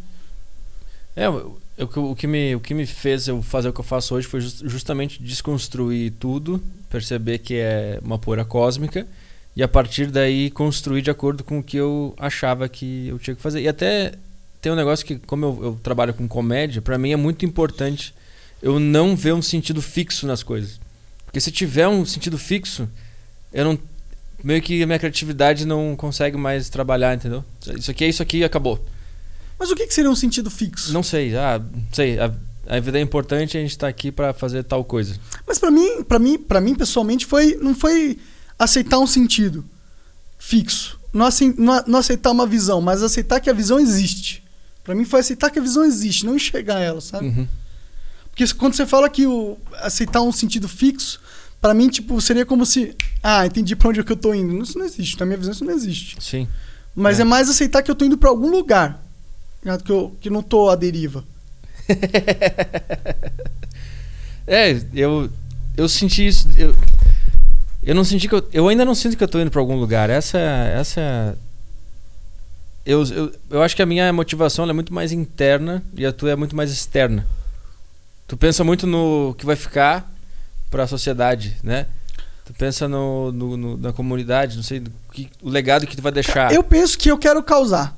É, eu- o, que- o que me, o que me fez eu fazer o que eu faço hoje foi jus- justamente desconstruir tudo, perceber que é uma poeira cósmica e a partir daí construir de acordo com o que eu achava que eu tinha que fazer. E até tem um negócio que, como eu, eu trabalho com comédia, pra mim é muito importante eu não ver um sentido fixo nas coisas. Porque se tiver um sentido fixo, eu não. Meio que a minha criatividade não consegue mais trabalhar, entendeu? Isso aqui é isso aqui e acabou. Mas o que, que seria um sentido fixo? Não sei, ah, sei. A, a vida é importante, a gente tá aqui pra fazer tal coisa. Mas pra mim, para mim, para mim pessoalmente foi não foi aceitar um sentido fixo, não, aceitar uma visão, mas aceitar que a visão existe. Pra mim foi aceitar que a visão existe, não enxergar ela, sabe? Uhum. Porque quando você fala que o aceitar um sentido fixo, pra mim tipo seria como se, ah, entendi pra onde é que eu tô indo. Isso não existe, na minha visão isso não existe. Sim. Mas é, É. mais aceitar que eu tô indo pra algum lugar, ligado? que eu que não tô à deriva. É, eu, eu senti isso. Eu, eu não senti que eu. Eu ainda não sinto que eu tô indo pra algum lugar. Essa. essa eu, eu, eu acho que a minha motivação é muito mais interna e a tua é muito mais externa. Tu pensa muito no que vai ficar pra sociedade, né? Tu pensa no, no- no- na comunidade, não sei, do que, o legado que tu vai deixar. Eu penso que eu quero causar.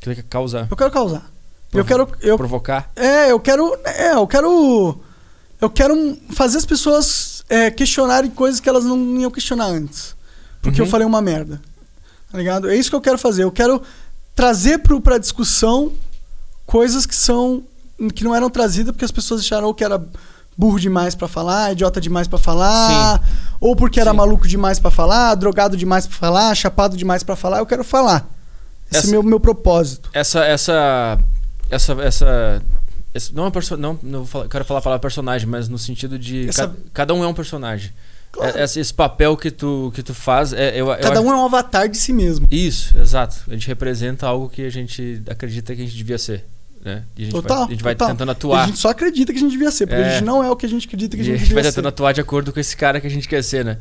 Que causar. Eu quero causar. Eu Provo- quero eu Provocar. É, eu quero. É, eu quero. Eu quero fazer as pessoas é, questionarem coisas que elas não iam questionar antes. Porque eu Uhum. falei uma merda. Tá ligado? É isso que eu quero fazer. Eu quero trazer pro, pra discussão coisas que são. que não eram trazidas porque as pessoas acharam ou que era burro demais pra falar, idiota demais pra falar, ou porque era Sim. maluco demais pra falar, drogado demais pra falar, chapado demais pra falar. Eu quero falar. Esse Essa- é o meu, meu propósito. Essa. Essa. Essa. essa não é uma perso não, não falar- quero falar a palavra personagem, mas no sentido de. Essa- ca- cada um é um personagem. Claro. É- esse, esse papel que tu, que tu faz. É, eu, eu Cada acho- um é um avatar de si mesmo. Isso, exato. A gente representa algo que a gente acredita que a gente devia ser. Né? E a gente Total. vai, a gente vai total. tentando atuar. A gente só acredita que a gente devia ser, porque É. a gente não é o que a gente acredita que a E gente a gente vai devia tentando ser. atuar de acordo com esse cara que a gente quer ser, né?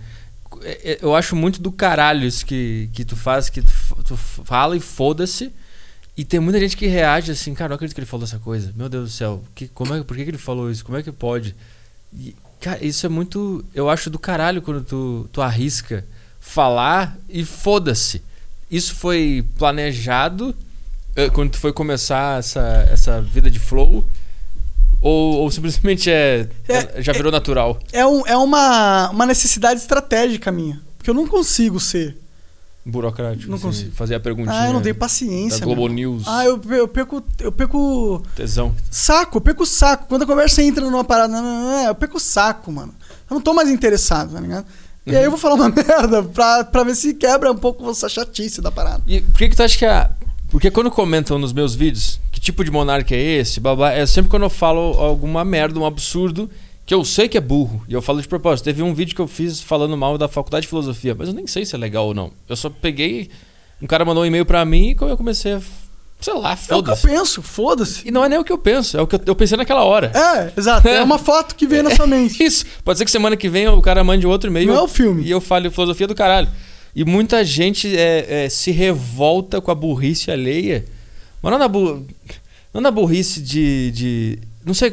É- é- Eu acho muito do caralho isso que, que tu faz, que tu, tu fala e foda-se. E tem muita gente que reage assim, cara, não acredito que ele falou essa coisa. Meu Deus do céu, que, como é, por que, que ele falou isso? Como é que pode? E, cara, isso é muito. Eu acho do caralho quando tu, tu arrisca falar e foda-se. Isso foi planejado eh, quando tu foi começar essa, essa vida de flow? Ou, ou simplesmente é, É, já virou natural? É, um, é uma, uma necessidade estratégica minha. Porque eu não consigo ser. Burocrático. Não assim, consigo. Fazer a perguntinha. Ah, eu não tenho Da paciência. Globo meu. News. Ah, eu, eu perco. Eu perco. Tesão. Saco, eu perco o saco. Quando a conversa entra numa parada, não, eu perco o saco, mano. Eu não tô mais interessado, tá ligado? E Uhum. aí eu vou falar uma merda pra, pra ver se quebra um pouco essa chatice da parada. E por que, que tu acha que a. Porque quando comentam nos meus vídeos que tipo de monarca é esse, babá, é sempre quando eu falo alguma merda, um absurdo, que eu sei que é burro. E eu falo de propósito. Teve um vídeo que eu fiz falando mal da faculdade de filosofia, mas eu nem sei se é legal ou não. Eu só peguei. Um cara mandou um e-mail pra mim e eu comecei a. Sei lá, É o que eu foda-se. penso, foda-se. E não é nem o que eu penso, é o que eu, eu pensei naquela hora. É, exato. É É. uma foto que vem na sua mente. Isso. Pode ser que semana que vem o cara mande outro e-mail. Não é o filme. E eu falo filosofia do caralho. E muita gente é, é, se revolta com a burrice alheia. Mas não na, bu... não na burrice de, de. Não sei.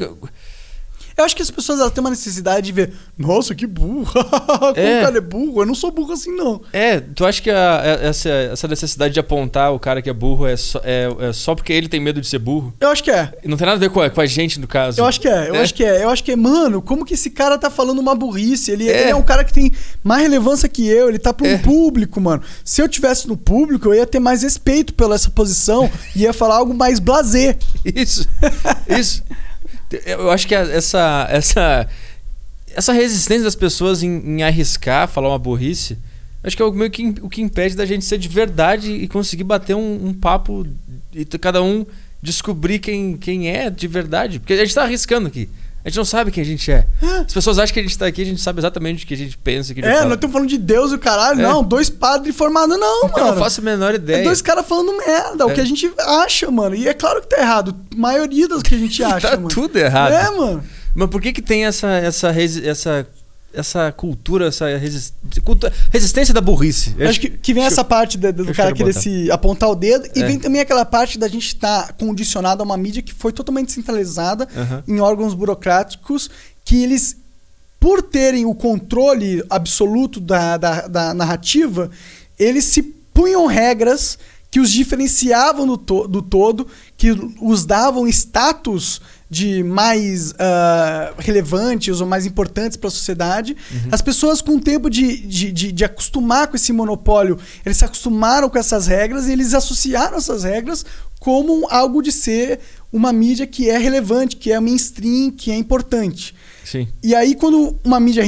Eu acho que as pessoas elas têm uma necessidade de ver, nossa, que burro. Como É. o cara é burro? Eu não sou burro assim, não. É, tu acha que a- a- essa, essa necessidade de apontar o cara que é burro é só, é, é só porque ele tem medo de ser burro? Eu acho que é. Não tem nada a ver com a, com a gente, no caso. Eu acho que é, eu É. acho que é. Eu acho que é, mano, como que esse cara tá falando uma burrice? Ele É. ele é um cara que tem mais relevância que eu, ele tá pra um É. público, mano. Se eu tivesse no público, eu ia ter mais respeito pela essa posição e ia falar algo mais blasé. Isso, isso. Eu acho que essa, essa, essa resistência das pessoas em, em arriscar, falar uma burrice, acho que é o, meio que, o que impede da gente ser de verdade e conseguir bater um, um papo e cada um descobrir quem, quem é de verdade. Porque a gente tá arriscando aqui. A gente não sabe quem a gente é. As pessoas acham que a gente tá aqui, a gente sabe exatamente o que a gente pensa. o Que a gente É, fala. nós estamos falando de Deus e o caralho. É. Não, dois padres formados, não, Eu mano. não faço a menor É ideia. dois caras falando merda, o É. que a gente acha, mano. E é claro que tá errado. A maioria das que a gente acha, tá mano. tudo errado. É, mano. Mas por que que tem essa essa essa essa cultura, essa resist... cultura... resistência da burrice. Eu acho que, que vem essa parte do, do cara querer botar. se apontar o dedo e é. vem também aquela parte da gente estar tá condicionado a uma mídia que foi totalmente centralizada uhum. em órgãos burocráticos que eles, por terem o controle absoluto da, da, da narrativa, eles se punham regras que os diferenciavam do, to do todo, que os davam status de mais uh, relevantes ou mais importantes para a sociedade. Uhum. As pessoas, com o tempo de, de, de, de, acostumar com esse monopólio, eles se acostumaram com essas regras e eles associaram essas regras como algo de ser uma mídia que é relevante, que é mainstream, que é importante. Sim. E aí, quando uma mídia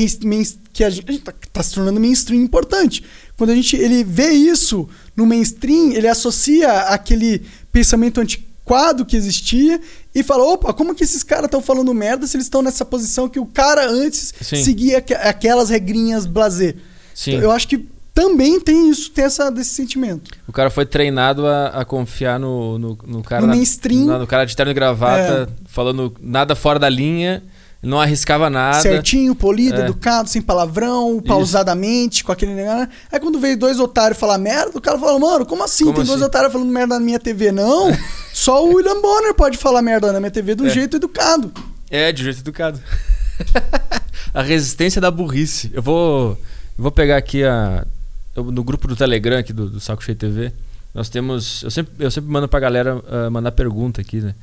que a gente está tá se tornando mainstream importante, quando a gente ele vê isso no mainstream, ele associa aquele pensamento antiquado que existia e fala: opa, como que esses caras estão falando merda se eles estão nessa posição que o cara antes Sim. seguia aquelas regrinhas blazer? Sim. Então, eu acho que também tem isso, tem essa, desse sentimento. O cara foi treinado a, a confiar no, no, no cara. No mainstream. Na, no cara de terno e gravata, é. falando nada fora da linha não arriscava nada. Certinho, polido, é. educado, sem palavrão, Isso. pausadamente, com aquele negócio. Aí quando veio dois otários falar merda, o cara falou, mano, como assim? Como Tem assim? dois otários falando merda na minha TV. Não, só o William Bonner pode falar merda na minha TV de um é. jeito educado. É, de um jeito educado. a resistência da burrice. Eu vou, eu vou pegar aqui a, eu, no grupo do Telegram aqui do, do Saco Cheio TV. Nós temos. Eu sempre, eu sempre mando pra galera uh, mandar pergunta aqui, né?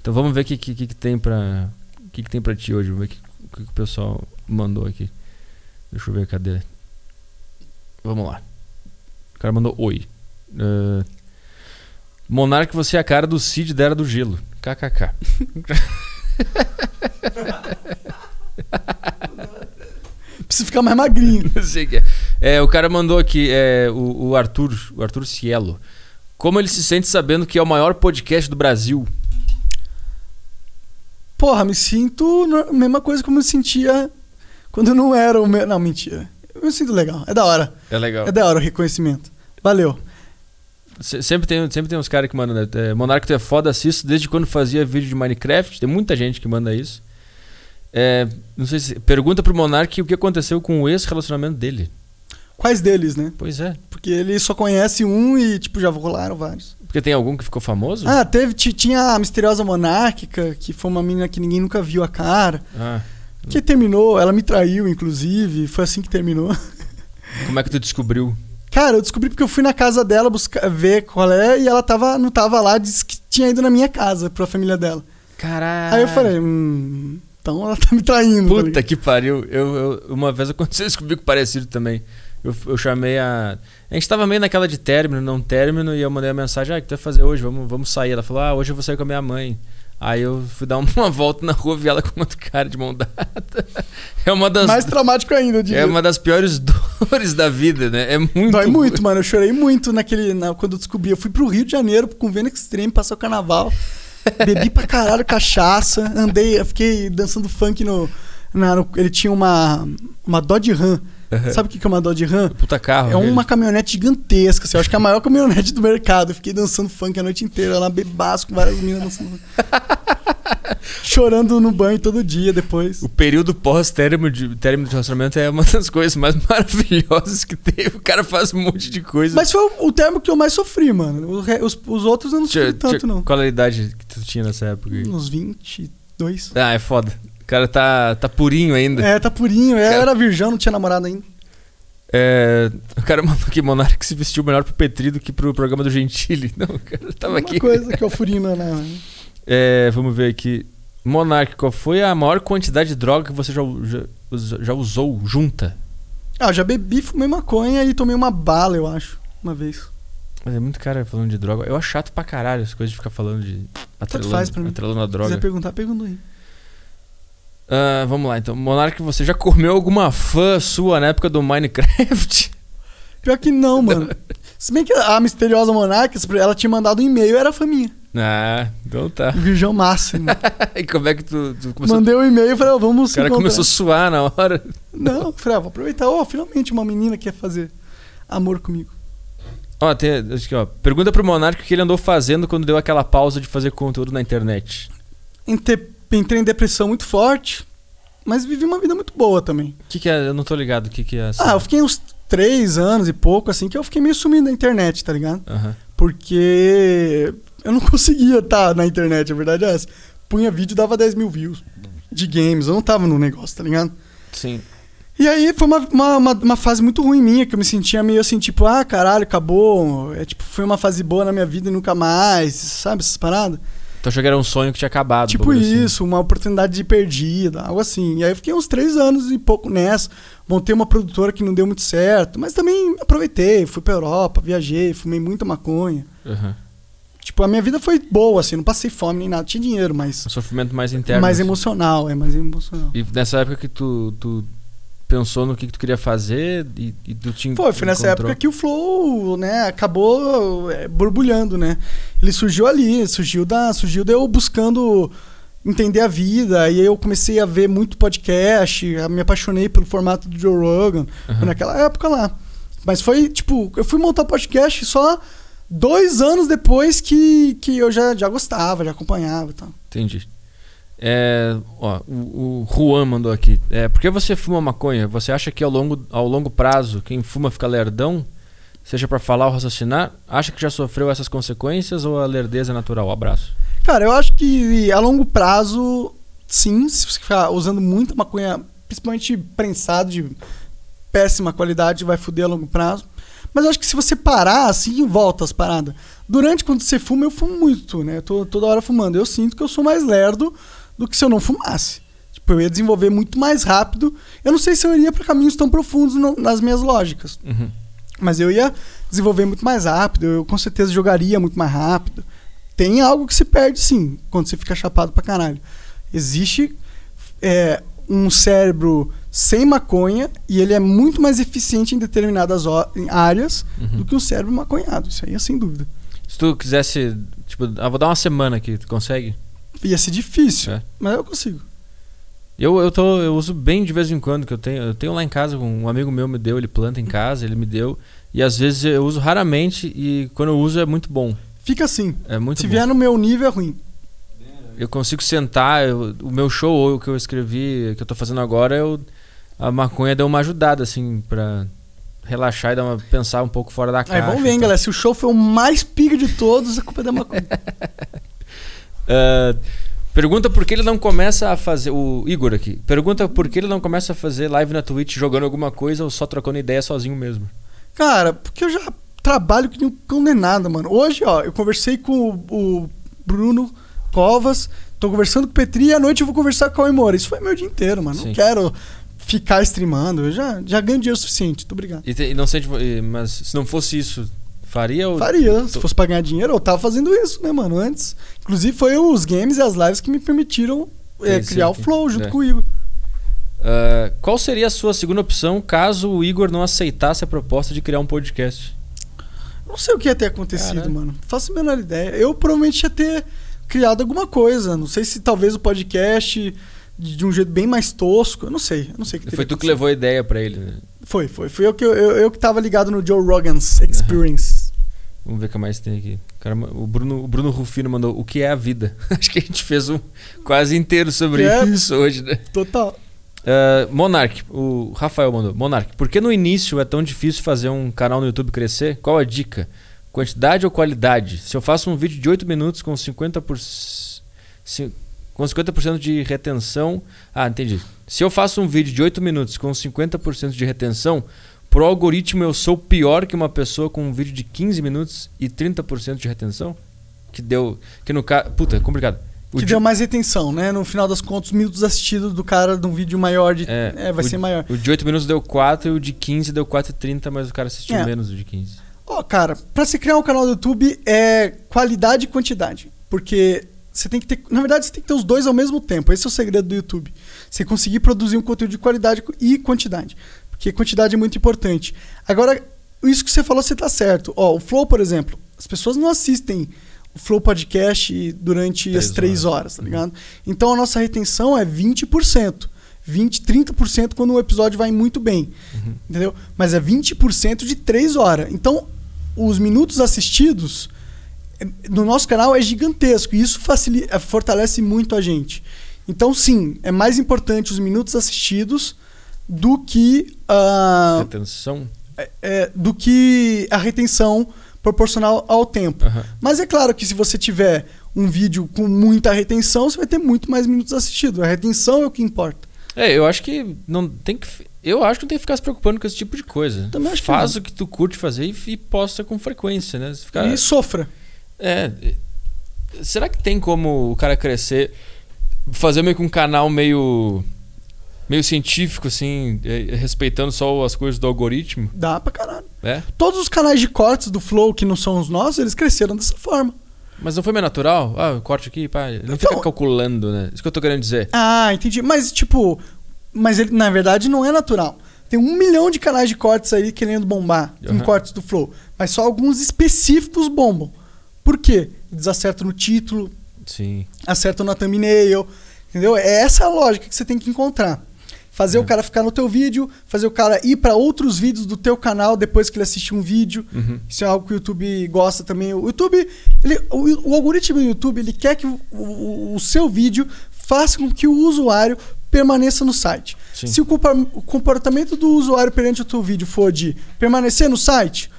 Então vamos ver o que, que, que, tem pra, que, que tem pra ti hoje? Vamos ver o que, que, o pessoal mandou aqui. Deixa eu ver, cadê? Vamos lá. O cara mandou oi. Uh, Monark, você é a cara do Cid da Era do Gelo. KKK. Precisa ficar mais magrinho. Não sei o que é. é. O cara mandou aqui, é, o, o Arthur, o Arthur Cielo. Como ele se sente sabendo que é o maior podcast do Brasil? Porra, me sinto a mesma coisa como eu sentia quando não era o meu. Não, mentira. Eu me sinto legal. É da hora. É legal. É da hora o reconhecimento. Valeu. Sempre tem, sempre tem uns caras que mandam, né? É, Monarca, tu é foda, assisto desde quando fazia vídeo de Minecraft. Tem muita gente que manda isso. É, não sei se. Pergunta pro Monark o que aconteceu com o ex-relacionamento dele. Quais deles, né? Pois é. Porque ele só conhece um e, tipo, já rolaram vários. Porque tem algum que ficou famoso? Ah, teve. Tinha a misteriosa monárquica, que foi uma menina que ninguém nunca viu a cara. Ah. Que terminou, ela me traiu, inclusive. Foi assim que terminou. Como é que tu descobriu? Cara, eu descobri porque eu fui na casa dela buscar, ver qual é e ela tava, não tava lá, disse que tinha ido na minha casa, pra família dela. Caralho. Aí eu falei, hum, então ela tá me traindo. Tá Puta tá que pariu. Eu, eu, uma vez aconteceu isso comigo parecido também. Eu, eu chamei a. A gente tava meio naquela de término, não término, e eu mandei a mensagem: Ah, o que tu vai fazer hoje? Vamos, vamos sair. Ela falou: Ah, hoje eu vou sair com a minha mãe. Aí eu fui dar uma volta na rua vi ela com outro cara de mão dada. É uma das. Mais traumático ainda, É uma das piores dores da vida, né? É muito. Dói muito, mano. Eu chorei muito naquele. Na, quando eu descobri. Eu fui pro Rio de Janeiro com o Vênus Extreme, passou o carnaval. Bebi pra caralho cachaça. Andei, fiquei dançando funk no. Na, no ele tinha uma. Uma Dodge Ram Uhum. Sabe o que é uma Dodge Ram? Puta carro. É uma caminhonete gigantesca. Assim, eu acho que é a maior caminhonete do mercado. Eu fiquei dançando funk a noite inteira lá, bebaço, com várias meninas dançando. Chorando no banho todo dia depois. O período pós-término de, término de relacionamento é uma das coisas mais maravilhosas que teve. O cara faz um monte de coisa. Mas foi o, o termo que eu mais sofri, mano. Os, os outros eu não sofri tanto, não. Qual a idade que tu tinha nessa época? Uns 22. Ah, é foda. O cara tá, tá purinho ainda. É, tá purinho. É, cara... era virgão, não tinha namorado ainda. É, o cara mandou que Monark se vestiu melhor pro Petri do que pro programa do Gentili. Não, o cara tava Uma aqui. coisa que é o furino, né? É, vamos ver aqui. Monark, qual foi a maior quantidade de droga que você já, já, já usou junta? Ah, já bebi, fumei maconha e tomei uma bala, eu acho, uma vez. Mas é muito cara falando de droga. Eu acho chato pra caralho as coisas de ficar falando de. Atrelando, faz pra mim. atrelando a droga. Se quiser perguntar, pergunta aí. Uh, vamos lá, então. Monark, você já comeu alguma fã sua na época do Minecraft? Pior que não, mano. Se bem que a misteriosa Monark, ela tinha mandado um e-mail, era fã minha. Ah, então tá. Virgão máximo. e como é que tu, tu começou? Mandei um e-mail e falei, oh, vamos O cara começou a suar na hora. Não, falei, ah, vou aproveitar. Oh, finalmente uma menina quer fazer amor comigo. Ó, tem, acho que, ó, pergunta pro Monark o que ele andou fazendo quando deu aquela pausa de fazer conteúdo na internet. Entrei em depressão muito forte. mas vivi uma vida muito boa também. O que, que é? Eu não tô ligado. O que, que é assim? Ah, eu fiquei uns três anos e pouco, assim, que eu fiquei meio sumido na internet, tá ligado? Aham. Porque eu não conseguia estar na internet, a verdade é essa. Punha vídeo e dava 10 mil views de games, eu não tava no negócio, tá ligado? Sim. E aí foi uma, uma, uma, uma fase muito ruim minha, que eu me sentia meio assim, tipo, ah, caralho, acabou. É, tipo, foi uma fase boa na minha vida e nunca mais, sabe, essas paradas? Então achou que era um sonho que tinha acabado. Tipo assim. isso, uma oportunidade de perdida, algo assim. E aí eu fiquei uns três anos e pouco nessa. Montei uma produtora que não deu muito certo, mas também aproveitei, fui pra Europa, viajei, fumei muita maconha. Aham. Tipo, a minha vida foi boa, assim, não passei fome nem nada, tinha dinheiro, mas Um sofrimento mais interno. mais assim. emocional, é mais emocional. E nessa época que tu, tu pensou no que, que tu queria fazer e, e tu te Foi, foi nessa encontrou. época que o Flow, né, acabou é, borbulhando, né? Ele surgiu ali, surgiu da, surgiu de eu buscando entender a vida, e aí eu comecei a ver muito podcast, me apaixonei pelo formato do Joe Rogan, foi naquela época lá. Mas foi, tipo, eu fui montar podcast só dois anos depois que, que eu já, já gostava, já acompanhava e tal. Entendi. É, ó, o, o Juan mandou aqui. É, por que você fuma maconha? Você acha que ao longo, ao longo prazo quem fuma fica lerdão? Seja pra falar ou raciocinar? Acha que já sofreu essas consequências ou a lerdeza é natural? Abraço. Cara, eu acho que a longo prazo, sim, se você ficar usando muita maconha, principalmente prensado de péssima qualidade, vai foder a longo prazo. Mas eu acho que se você parar assim, volta as paradas. Durante quando você fuma, eu fumo muito, né? Eu tô toda hora fumando. Eu sinto que eu sou mais lerdo do que se eu não fumasse. Tipo, eu ia desenvolver muito mais rápido. Eu não sei se eu iria para caminhos tão profundos no- nas minhas lógicas. Uhum. Mas eu ia desenvolver muito mais rápido, eu com certeza jogaria muito mais rápido. Tem algo que se perde sim, quando você fica chapado pra caralho. Existe é, um cérebro sem maconha e ele é muito mais eficiente em determinadas em áreas Uhum. do que um cérebro maconhado. Isso aí é sem dúvida. Se tu quisesse, tipo, ah, vou dar uma semana aqui, tu consegue? Ia ser difícil, É. mas eu consigo. Eu, eu, tô, eu uso bem de vez em quando, que eu tenho, eu tenho lá em casa, um amigo meu me deu, ele planta em casa, ele me deu. E às vezes eu uso raramente e quando eu uso é muito bom. Fica assim. É muito se bom. vier no meu nível é ruim. Eu consigo sentar, eu- o meu show ou o que eu escrevi, que eu tô fazendo agora, eu, a maconha deu uma ajudada, assim, pra relaxar e dar uma, pensar um pouco fora da caixa. Aí vamos ver, hein, tal. galera. Se o show foi o mais pica de todos, a culpa é da maconha. Ah, pergunta por que ele não começa a fazer. O Igor aqui. Pergunta por que ele não começa a fazer live na Twitch jogando alguma coisa ou só trocando ideia sozinho mesmo. Cara, porque eu já trabalho que nem um condenado, mano. Hoje, ó, eu conversei com o, o Bruno Covas, tô conversando com o Petri e à noite eu vou conversar com o Moura. Isso foi meu dia inteiro, mano. Sim. Não quero ficar streamando. Eu já, já ganho dinheiro suficiente. Muito obrigado. E, te- e não sente. Mas se não fosse isso, faria ou. Faria. Se fosse pra ganhar dinheiro, eu tava fazendo isso, né, mano? Antes. Inclusive, foi os games e as lives que me permitiram é, criar o Flow junto É. com o Igor. Ah, qual seria a sua segunda opção caso o Igor não aceitasse a proposta de criar um podcast? Não sei o que ia ter acontecido, Caralho. mano. Faço a menor ideia. Eu provavelmente ia ter criado alguma coisa. Não sei se talvez o podcast de, de um jeito bem mais tosco. Eu não sei. Eu não sei Foi tu que levou a ideia pra ele, né? Foi, foi. Fui eu que, eu, eu, que tava ligado no Joe Rogan's Experience. Vamos ver o que mais tem aqui. Caramba, o Bruno, o Bruno Rufino mandou o que é a vida. Acho que a gente fez um quase inteiro sobre É. isso hoje, né? Total. Uh, Monark, o Rafael mandou. Monark, por que no início é tão difícil fazer um canal no YouTube crescer? Qual a dica? Quantidade ou qualidade? Se eu faço um vídeo de 8 minutos com 50%, por... com 50% de retenção. Ah, entendi. Se eu faço um vídeo de 8 minutos com 50% de retenção, pro algoritmo eu sou pior que uma pessoa com um vídeo de 15 minutos e 30% de retenção? Que deu. Que no caso. Puta, é complicado. O que di- deu mais retenção, né? No final das contas, os minutos assistidos do cara de um vídeo maior de. É, É, vai o- ser maior. O de 8 minutos deu 4 e o de 15 deu 4,30, mas o cara assistiu É. menos do de 15. Ó, cara, pra se criar um canal do YouTube é qualidade e quantidade. Porque você tem que ter. Na verdade, você tem que ter os dois ao mesmo tempo. Esse é o segredo do YouTube. Você conseguir produzir um conteúdo de qualidade e quantidade. Porque quantidade é muito importante. Agora, isso que você falou, você tá certo. Ó, o Flow, por exemplo, as pessoas não assistem o Flow Podcast durante Três as três horas. horas, tá ligado? Então a nossa retenção é 20%. 20, 30% quando o episódio vai muito bem. Uhum. Entendeu? Mas é 20% de 3 horas. Então, os minutos assistidos no nosso canal é gigantesco. E isso facilita, fortalece muito a gente. Então, sim, é mais importante os minutos assistidos do que a, Atenção. é- é, do que a retenção proporcional ao tempo. Aham. Mas é claro que se você tiver um vídeo com muita retenção, você vai ter muito mais minutos assistidos. A retenção é o que importa. É, eu acho que não tem que. Eu acho que não tem que ficar se preocupando com esse tipo de coisa. Também acho que Faz não. o que tu curte fazer e, e posta com frequência, né? Ficar- E sofra. É. Será que tem como o cara crescer, fazer meio que um canal meio. meio científico, assim, é, respeitando só as coisas do algoritmo? Dá pra caralho. É. Todos os canais de cortes do Flow, que não são os nossos, eles cresceram dessa forma. Mas não foi meio natural? Ah, corte aqui, pá. Ele não Então- fica calculando, né? Isso que eu tô querendo dizer. Ah, entendi. Mas, tipo, mas ele, na verdade não é natural. Tem um milhão de canais de cortes aí querendo bombar com Aham. cortes do Flow. Mas só alguns específicos bombam. Por quê? Eles acertam no título, Sim. acertam na thumbnail, entendeu? É essa a lógica que você tem que encontrar. Fazer É. o cara ficar no teu vídeo, fazer o cara ir para outros vídeos do teu canal depois que ele assistir um vídeo. Uhum. Isso é algo que o YouTube gosta também. O YouTube, ele- o, o algoritmo do YouTube, ele quer que o, o- o seu vídeo faça com que o usuário permaneça no site. Sim. Se o, comportamento do usuário perante o teu vídeo for de permanecer no site,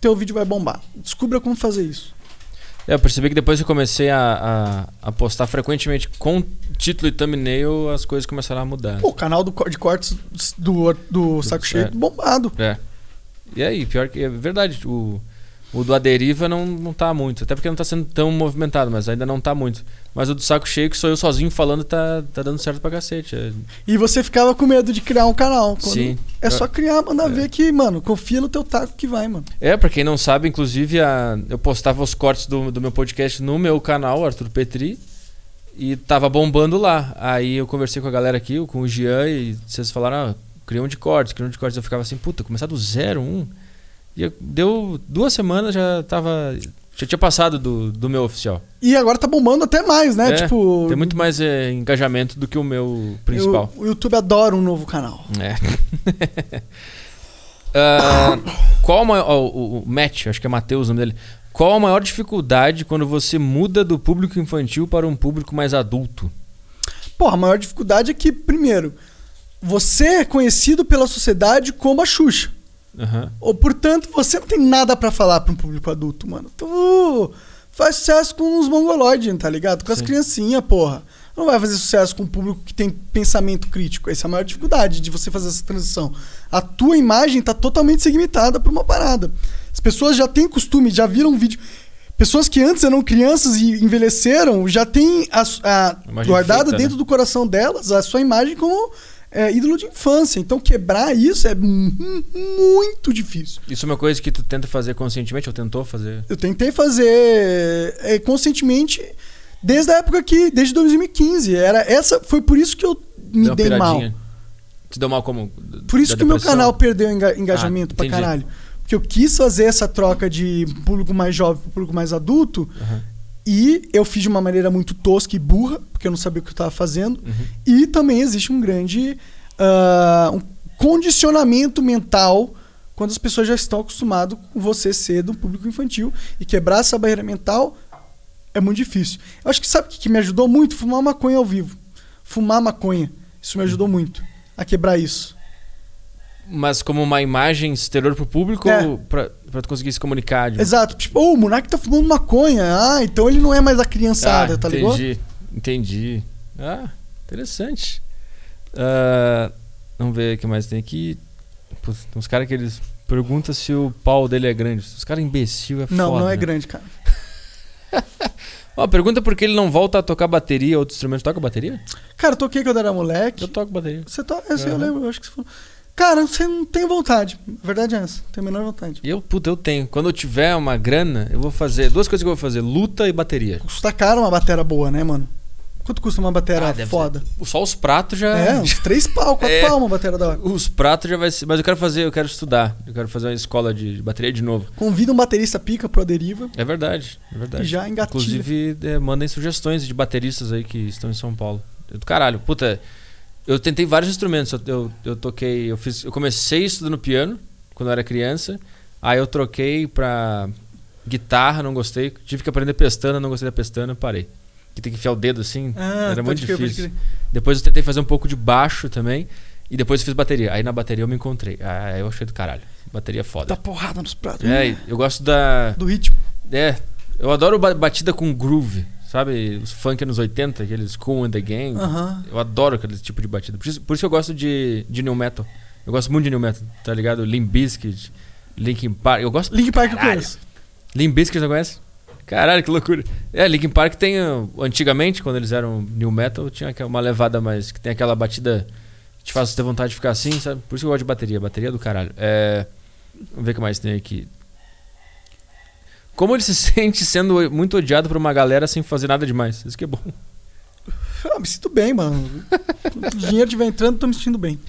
teu vídeo vai bombar. Descubra como fazer isso. É, eu percebi que depois que eu comecei a, a, a postar frequentemente com título e thumbnail, as coisas começaram a mudar. Pô, o canal do, de cortes do, do Saco Cheio bombado. É. E aí, pior que é verdade, o, o do Aderiva não, não tá muito. Até porque não tá sendo tão movimentado, mas ainda não tá muito. Mas o do saco cheio, que sou eu sozinho falando, tá, tá dando certo pra cacete. É, E você ficava com medo de criar um canal. Sim. É só criar, mandar É. ver que, mano, confia no teu taco que vai, mano. É, pra quem não sabe, inclusive, a- eu postava os cortes do, do meu podcast no meu canal, Arthur Petri, e tava bombando lá. Aí eu conversei com a galera aqui, com o Jean, e vocês falaram, ah, cria um de cortes, cria um de cortes. Eu ficava assim, puta, começar do zero, um. E eu- deu duas semanas, já tava. Já tinha passado do, do meu oficial. E agora tá bombando até mais, né? É, tipo. Tem muito mais é, engajamento do que o meu principal. O, o YouTube adora um novo canal. É. Ah, qual a maior, o, o Matt, acho que é Matheus o nome dele. Qual a maior dificuldade quando você muda do público infantil para um público mais adulto? Porra, a maior dificuldade é que, primeiro, você é conhecido pela sociedade como a Xuxa. Aham. Ou, portanto, você não tem nada pra falar pra um público adulto, mano. Tu faz sucesso com os mongoloides, tá ligado? Com as Sim. criancinhas, porra. Não vai fazer sucesso com um público que tem pensamento crítico. Essa é a maior dificuldade de você fazer essa transição. A tua imagem tá totalmente segmentada pra uma parada. As pessoas já têm costume, já viram um vídeo. Pessoas que antes eram crianças e envelheceram já têm a, a, guardada feita, dentro né? do coração delas a sua imagem como é, ídolo de infância. Então quebrar isso é mu- muito difícil. Isso é uma coisa que tu tenta fazer conscientemente ou tentou fazer? Eu tentei fazer é, conscientemente desde a época que, desde 2015. Era essa, foi por isso que eu me dei mal. Te deu mal como? Por isso que o meu canal perdeu enga- engajamento Ah, pra entendi. caralho. Porque eu quis fazer essa troca de público mais jovem pro público mais adulto Aham. E eu fiz de uma maneira muito tosca e burra, porque eu não sabia o que eu tava fazendo. Uhum. E também existe um grande ah, um condicionamento mental quando as pessoas já estão acostumadas com você ser do público infantil e quebrar essa barreira mental é muito difícil. Eu acho que sabe o que que me ajudou muito? Fumar maconha ao vivo. Fumar maconha. Isso me ajudou muito a quebrar isso. Mas como uma imagem exterior pro público É. ou pra, pra tu conseguir se comunicar? Exato. Tipo, oh, o Monark tá fumando maconha. Ah, então ele não é mais a criançada, ah, tá ligado? entendi. Entendi. Ah, interessante. Ah, vamos ver o que mais tem aqui. Putz, tem uns caras que eles perguntam se o pau dele é grande. Os caras imbecil é Não, foda. não é né? grande, cara. Ó, pergunta por que ele não volta a tocar bateria, outro instrumento. Toca bateria? Cara, eu toquei quando era moleque. Eu toco bateria. Você toca? Essa eu Aham. lembro, eu acho que você falou. Cara, você não tem vontade. A verdade é essa. Tem a menor vontade. Eu, puta, eu tenho. Quando eu tiver uma grana, eu vou fazer. Duas coisas que eu vou fazer: luta e bateria. Custa caro uma batera boa, né, mano? Quanto custa uma batera Ah, foda? ser- Só os pratos já. É, uns três pau, quatro É. pau uma batera da hora. Os pratos já vai ser. Mas eu quero fazer, eu quero estudar. Eu quero fazer uma escola de, bateria de novo. Convida um baterista pica pro Deriva É verdade, é verdade. e já engatilha. Inclusive, é, mandem sugestões de bateristas aí que estão em São Paulo. Eu, do caralho, puta. Eu tentei vários instrumentos. Eu, eu, eu toquei. Eu, fiz, eu comecei estudando piano quando eu era criança. Aí eu troquei pra guitarra, não gostei. Tive que aprender pestana, não gostei da pestana, parei. que tem que enfiar o dedo assim. Ah, Era muito crer, difícil. Depois eu tentei fazer um pouco de baixo também. E depois eu fiz bateria. Aí na bateria eu me encontrei. Ah, eu achei do caralho. Bateria é foda. Dá porrada nos pratos. É, e eu gosto da. Do ritmo. É, eu adoro ba- batida com groove. Sabe? Os funk anos 80, aqueles Cool and the Gang. Eu adoro aquele tipo de batida. Por isso, por isso que eu gosto de, de New Metal. Eu gosto muito de New Metal, tá ligado? Limp Bizkit, Linkin Park. Eu gosto. Link Park eu Caralho. conheço. Limp Bizkit não conhece? Caralho, que loucura. É, Linkin Park tem. uh, Antigamente, quando eles eram New Metal, tinha uma levada mais. que tem aquela batida que te faz ter vontade de ficar assim, sabe? Por isso que eu gosto de bateria. Bateria é do caralho. É. Vamos ver o que mais tem aqui. Como ele se sente sendo muito odiado por uma galera sem fazer nada demais? Isso que é bom. Ah, me sinto bem, mano. O dinheiro estiver entrando, tô me sentindo bem.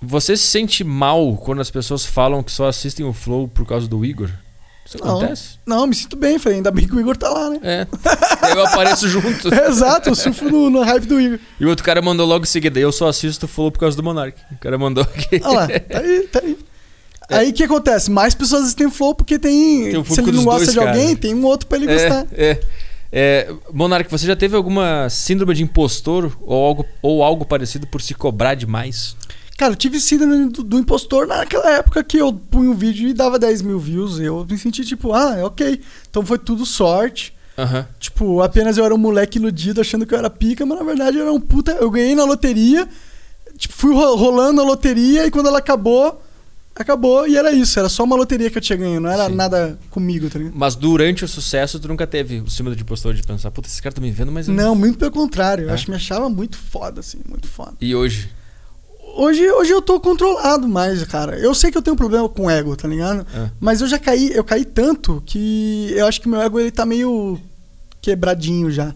Você se sente mal quando as pessoas falam que só assistem o Flow por causa do Igor? Isso Não. acontece? Não, me sinto bem. Falei, ainda bem que o Igor tá lá, né? É. Aí eu apareço junto. Exato, eu surfo no, no hype do Igor. E o outro cara mandou logo em seguida. Eu só assisto o Flow por causa do Monark. O cara mandou aqui. Olha lá, tá aí, tá aí. Aí o que acontece? Mais pessoas assistem Flow porque tem. Tem o se ele não gosta dois, de alguém, cara. tem um outro pra ele gostar. É, é. É, Monark, você já teve alguma síndrome de impostor ou algo, ou algo parecido por se cobrar demais? Cara, eu tive síndrome do, do impostor naquela época que eu punha um vídeo e dava 10 mil views. Eu me senti tipo, ah, é ok. Então foi tudo sorte. Aham. Tipo, apenas eu era um moleque iludido achando que eu era pica, mas na verdade eu era um puta. Eu ganhei na loteria, tipo, fui ro- rolando a loteria e quando ela acabou, acabou e era isso. Era só uma loteria que eu tinha ganho, não era Sim. nada comigo, tá ligado? Mas durante o sucesso, tu nunca teve o síndrome de impostor de pensar, puta, esse cara tá me vendo, mas. eu Não, muito pelo contrário. Eu É? acho que me achava muito foda, assim, muito foda. E hoje? Hoje, hoje eu tô controlado mais, cara. Eu sei que eu tenho um problema com ego, tá ligado? Ah. Mas eu já caí, eu caí tanto que eu acho que meu ego ele tá meio quebradinho já.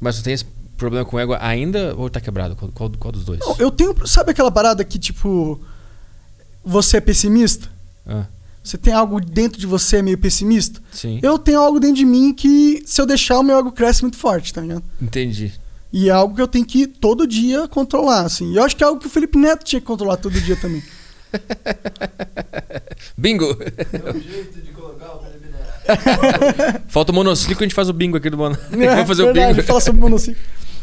Mas tu tem esse problema com ego ainda ou tá quebrado? Qual, qual, qual dos dois? Não, eu tenho, sabe aquela parada que tipo você é pessimista? Ah, Você tem algo dentro de você meio pessimista? sim. Eu tenho algo dentro de mim que se eu deixar o meu ego cresce muito forte, tá ligado? Entendi. E é algo que eu tenho que todo dia controlar, assim. E eu acho que é algo que o Felipe Neto tinha que controlar todo dia também. Bingo! É um jeito de colocar o Felipe Neto. Falta o monociclo, a gente faz o bingo aqui do Monark. Vamos fazer o É, verdade, bingo. Fala sobre monociclo.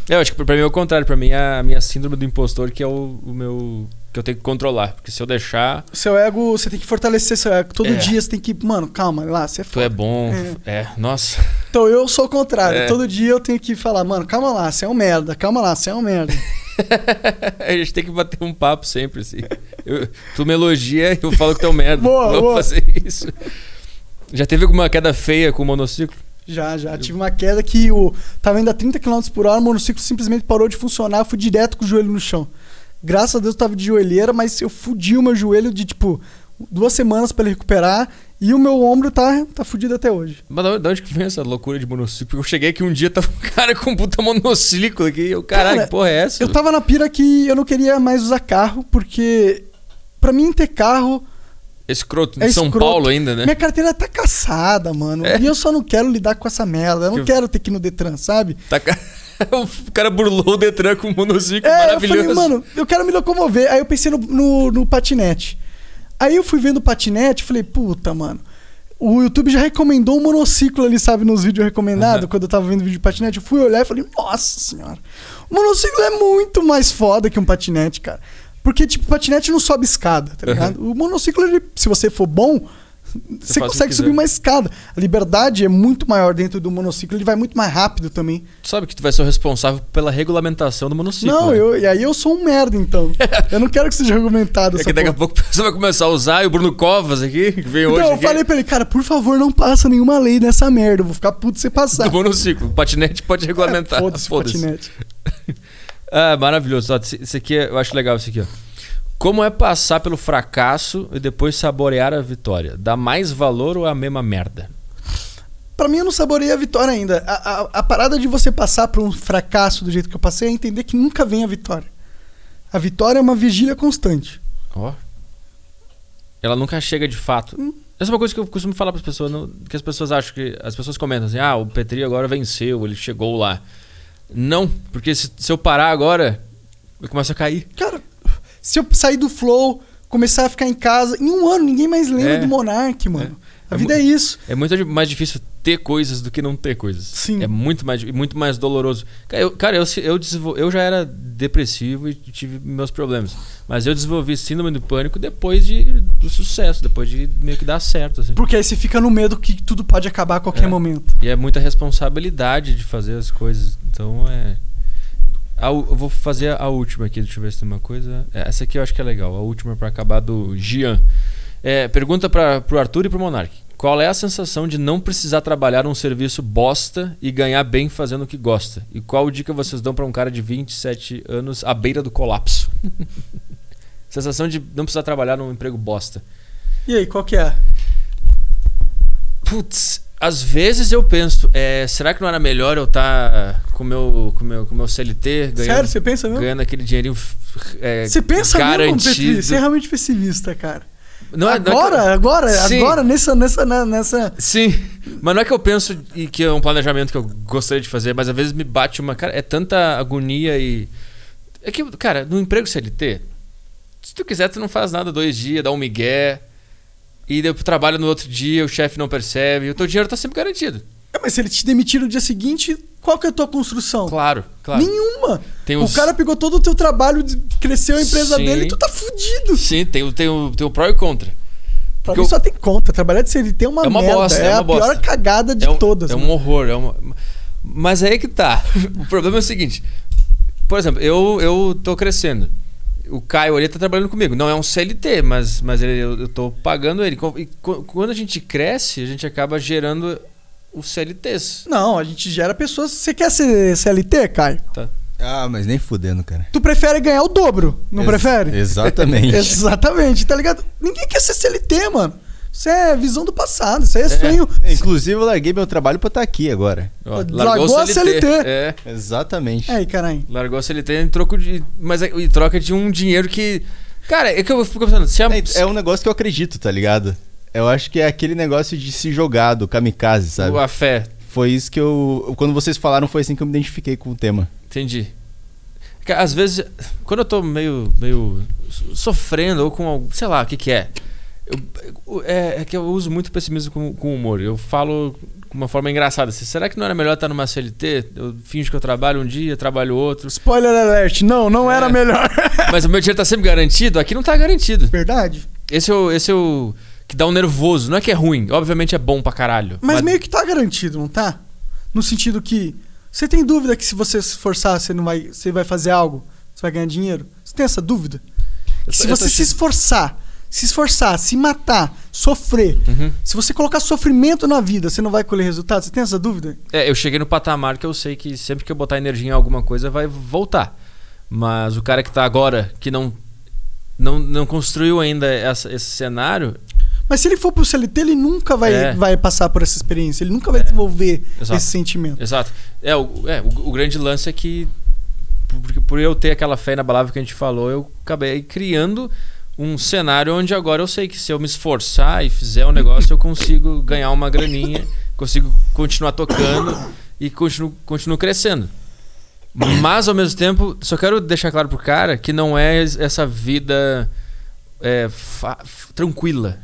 É, eu acho que pra mim é o contrário. Pra mim é a minha síndrome do impostor que é o, o meu. Que eu tenho que controlar. Porque se eu deixar, Seu ego, você tem que fortalecer seu ego. Todo É. dia você tem que, mano, calma, lá, você é tu foda. é bom. É. É, nossa. Então eu sou o contrário. É. Todo dia eu tenho que falar, mano, calma lá, você é um merda, calma lá, você é um merda. a gente tem que bater um papo sempre, assim. Eu- tu me elogia e eu falo que tu é um merda. Boa, Vamos boa. fazer isso. Já teve alguma queda feia com o monociclo? Já, já. Tive uma queda que o tava indo a 30 km por hora, o monociclo simplesmente parou de funcionar, eu fui direto com o joelho no chão. Graças a Deus eu tava de joelheira, mas eu fudi o meu joelho de, tipo, duas semanas pra ele recuperar e o meu ombro tá, tá fudido até hoje. Mas da onde- que vem essa loucura de monociclo? Eu cheguei aqui um dia, tava um cara com um puta monociclo aqui. Eu, caralho, Cara, que porra é essa? Eu tava na pira que eu não queria mais usar carro, porque pra mim ter carro, Escroto. É De São escroto. Paulo ainda, né? minha carteira tá caçada, mano. É. E eu só não quero lidar com essa merda. Eu não Que- quero ter que ir no Detran, sabe? Tá ca- o cara burlou o Detran com um monociclo É, eu maravilhoso. falei, mano, eu quero me locomover. Aí eu pensei no, no, no patinete. Aí eu fui vendo o patinete falei, puta, mano. O YouTube já recomendou um monociclo ali, sabe, nos vídeos recomendados, Aham. quando eu tava vendo vídeo de patinete. Eu fui olhar e falei, nossa senhora. O monociclo é muito mais foda que um patinete, cara. Porque, tipo, patinete não sobe escada, tá ligado? O monociclo, ele, se você for bom, você consegue subir uma escada. A liberdade é muito maior dentro do monociclo, ele vai muito mais rápido também. Tu sabe que tu vai ser o responsável pela regulamentação do monociclo. Não, né? eu, e aí eu sou um merda, então. eu não quero que seja argumentado É que daqui a porra. pouco você vai começar a usar e o Bruno Covas aqui, que veio Então, hoje eu falei pra ele, cara, por favor, não passa nenhuma lei nessa merda. Eu vou ficar puto se passar. do monociclo. O patinete pode regulamentar. É, Foda-se, patinete. Ah, maravilhoso. Esse aqui é- eu acho legal esse aqui, ó. Como é passar pelo fracasso e depois saborear a vitória? Dá mais valor ou é a mesma merda? Pra mim, eu não saboreei a vitória ainda. A, a- a parada de você passar por um fracasso do jeito que eu passei é entender que nunca vem a vitória. A vitória é uma vigília constante. Ó. Ela nunca chega de fato. Hum. Essa é uma coisa que eu costumo falar para as pessoas, não- que as pessoas acham que as pessoas comentam assim: "Ah, o Petri agora venceu, ele chegou lá". Não, porque se, se eu parar agora, eu começo a cair. Cara, se eu sair do flow, começar a ficar em casa, em um ano ninguém mais lembra É. do Monark, mano. A É vida é isso. É muito mais difícil ter coisas do que não ter coisas. Sim. É muito mais, muito mais doloroso. Cara, eu, cara, eu, eu, desenvol- eu já era depressivo e tive meus problemas. Mas eu desenvolvi síndrome do pânico depois de, do sucesso, depois de meio que dar certo. Assim. Porque aí você fica no medo que tudo pode acabar a qualquer É. momento. E é muita responsabilidade de fazer as coisas. Então é. A eu vou fazer a última aqui, deixa eu ver se tem uma coisa. É, essa aqui eu acho que é legal. A última pra acabar do Gian. É, pergunta para pro Arthur e pro Monark. Qual é a sensação de não precisar trabalhar um serviço bosta e ganhar bem fazendo o que gosta? E qual dica vocês dão pra um cara de 27 anos à beira do colapso? sensação de não precisar trabalhar num emprego bosta. E aí, qual que é? Putz, às vezes eu penso, é, será que não era melhor eu estar com meu, com meu, com meu CLT ganhando, Sério, você pensa mesmo? ganhando aquele dinheirinho é, Você pensa mesmo, garantido? Petri? Você é realmente pessimista, cara. Não é- não é agora, eu- agora, Sim. agora, nessa, nessa, nessa. Sim, mas não é que eu penso e que é um planejamento que eu gostaria de fazer, mas às vezes me bate uma. Cara, é tanta agonia e. É que, cara, no emprego CLT, se tu quiser, tu não faz nada dois dias, dá um migué, e daí tu trabalha no outro dia, o chefe não percebe, o teu dinheiro tá sempre garantido. É, mas se ele te demitir no dia seguinte, qual que é a tua construção? Claro, claro. Nenhuma. Tem O cara pegou todo o teu trabalho, cresceu a empresa Sim. dele e tu tá fudido. Sim, tem, o- tem, o, tem o pró e o contra. Pra Porque mim eu- só tem conta. Trabalhar de CLT é uma, É uma merda. bosta, é, é uma a pior bosta. cagada de é um, todas. É mano. um horror. É uma... Mas aí que tá. o problema é o seguinte. Por exemplo, eu, eu tô crescendo. O Caio ali tá trabalhando comigo. Não é um CLT, mas, mas ele, eu, eu tô pagando ele. E quando a gente cresce, a gente acaba gerando os CLTs. Não, a gente gera pessoas. Você quer ser CLT, Caio? Tá? Ah, mas nem fudendo, cara. Tu prefere ganhar o dobro, não Ex- prefere? Exatamente. Exatamente, tá ligado? Ninguém quer ser CLT, mano. Isso é visão do passado, isso aí é, sonho. Inclusive, eu larguei meu trabalho pra estar aqui agora. Ó, Largou a CLT. É. Exatamente. Aí, caralho. Largou a CLT em troco de. Mas é- em troca de um dinheiro que. Cara, é que eu fico pensando. Se a, É, é um negócio que eu acredito, tá ligado? Eu acho que é aquele negócio de se jogar do kamikaze, sabe? a fé. Foi isso que eu. Quando vocês falaram, foi assim que eu me identifiquei com o tema. Entendi. Às vezes, quando eu tô meio, meio so- sofrendo ou com algo, sei lá, o que que é? Eu- é, é que eu uso muito pessimismo com, com humor. Eu falo com uma forma engraçada. assim, Será que não era melhor estar numa CLT? Eu finjo que eu trabalho um dia, trabalho outro. Spoiler alert, não, não era É. melhor. Mas o meu dinheiro tá sempre garantido? Aqui não tá garantido. Verdade. Esse é o, esse é o que dá um nervoso. Não é que é ruim. Obviamente é bom pra caralho. Mas meio que tá garantido, não tá? No sentido que você tem dúvida que se você se esforçar, você não vai, você vai fazer algo, você vai ganhar dinheiro? Você tem essa dúvida? Tô- se você tô se esforçar, se esforçar, se matar, sofrer, Uhum. se você colocar sofrimento na vida, você não vai colher resultado? Você tem essa dúvida? É, eu cheguei no patamar que eu sei que sempre que eu botar energia em alguma coisa vai voltar. Mas o cara que tá agora, que não não, não construiu ainda essa- esse cenário, Mas se ele for pro CLT, ele nunca vai, É. vai passar por essa experiência, ele nunca vai desenvolver Exato. esse sentimento. exato. É, o, é, o, o grande lance é que por, por eu ter aquela fé na palavra que a gente falou, eu acabei criando um cenário onde agora eu sei que se eu me esforçar e fizer um negócio, eu consigo ganhar uma graninha, consigo continuar tocando e continuo, continuo crescendo. Mas ao mesmo tempo, só quero deixar claro pro cara que não é essa vida é, tranquila.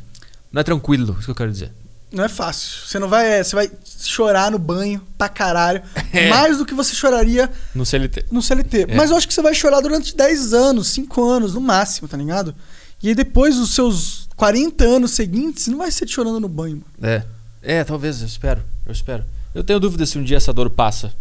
Não é tranquilo, isso que eu quero dizer. Não é fácil. Você não vai, é, você vai chorar no banho pra caralho, É. mais do que você choraria No CLT. no CLT. É. Mas eu acho que você vai chorar durante 10 anos, 5 anos no máximo, tá ligado? E aí depois dos seus 40 anos seguintes, não vai ser te chorando no banho. mano. É. É, talvez, eu espero. Eu espero. Eu tenho dúvida se um dia essa dor passa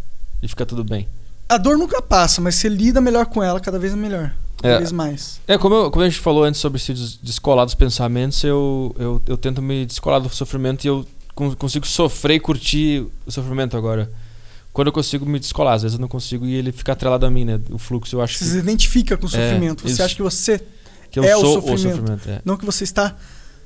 e fica tudo bem. A dor nunca passa, mas você lida melhor com ela cada vez melhor. Cada É. vez mais. É, como, eu- como a gente falou antes sobre se des- descolar dos pensamentos, eu, eu, eu tento me descolar do sofrimento e eu con- consigo sofrer e curtir o sofrimento agora. Quando eu consigo me descolar, às vezes eu não consigo e ele fica atrelado a mim, né? O fluxo, eu acho Você que, se identifica com o É, sofrimento. Você isso. acha que você. Que eu é o sou sofrimento. o sofrimento. É, Não que você está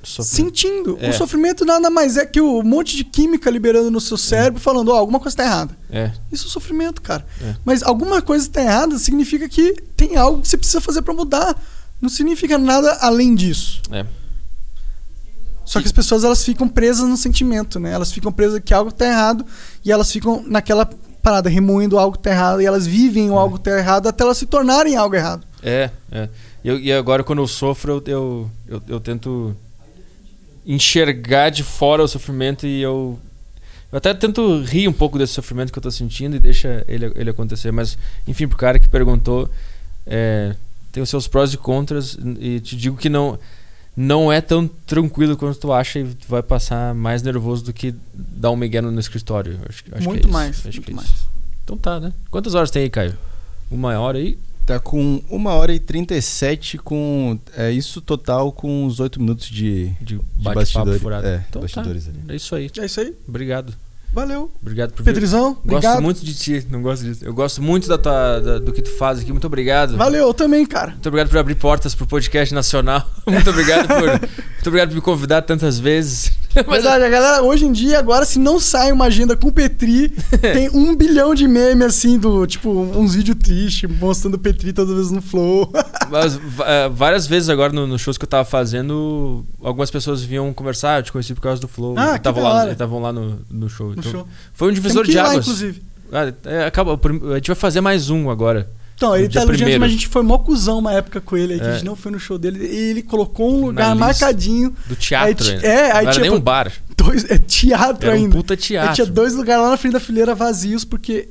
sofrimento. sentindo. É. O sofrimento nada mais é que um monte de química liberando no seu cérebro falando, ó, alguma coisa tá errada. É, Isso é sofrimento, cara. É. Mas alguma coisa tá errada significa que tem algo que você precisa fazer pra mudar. Não significa nada além disso. é. Só que as pessoas elas ficam presas no sentimento, né? Elas ficam presas que algo tá errado e elas ficam naquela parada remoendo algo que tá errado e elas vivem o algo que tá errado até elas se tornarem algo errado. É, é. Eu- e agora quando eu sofro, eu, eu, eu, eu tento enxergar de fora o sofrimento e eu. Eu até tento rir um pouco desse sofrimento que eu tô sentindo e deixa ele, ele acontecer. Mas, enfim, pro cara que perguntou, é, tem os seus prós e contras e te digo que não não é tão tranquilo quanto tu acha e tu vai passar mais nervoso do que dar um migué no, escritório. Acho, acho Muito que é mais, muito é mais. Então tá, né? Quantas horas tem aí, Caio? Uma hora aí? Tá com 1 hora e 37 com. É isso total com uns 8 minutos de, De de bate-papo bastidores. furado. É, Então bastidores tá. ali. É isso aí. É isso aí. Obrigado. Valeu. Obrigado por vir. Petrizão, Gosto obrigado. muito de ti, não gosto disso. Eu gosto muito da tua, da- do que tu faz aqui. Muito obrigado. Valeu, eu também, cara. Muito obrigado por abrir portas pro podcast nacional. Muito obrigado por, muito obrigado por me convidar tantas vezes. Mas Verdade, a galera, hoje em dia, agora, se não sai uma agenda com o Petri, tem um bilhão de memes, assim, do, tipo, uns vídeos tristes, mostrando o Petri todas as vezes no flow. Mas eh, várias vezes agora no- nos shows que eu tava fazendo, algumas pessoas vinham conversar, "Ah, eu te conheci por causa do Flow. Ah, E que tavam da lá, estavam lá no, no show. No Então, show. Foi um divisor de ir lá, águas. inclusive. Ah, é, acaba, a gente vai fazer mais um agora. Então, ele tá elogiando, mas a gente foi mó cuzão uma época com ele, aí que a É. gente não foi no show dele, e ele colocou um lugar marcadinho, Do teatro Aí é, aí não era tinha nem um bar. dois, é teatro Era um ainda. puta Aí teatro. tinha dois lugares lá na frente da fileira vazios, porque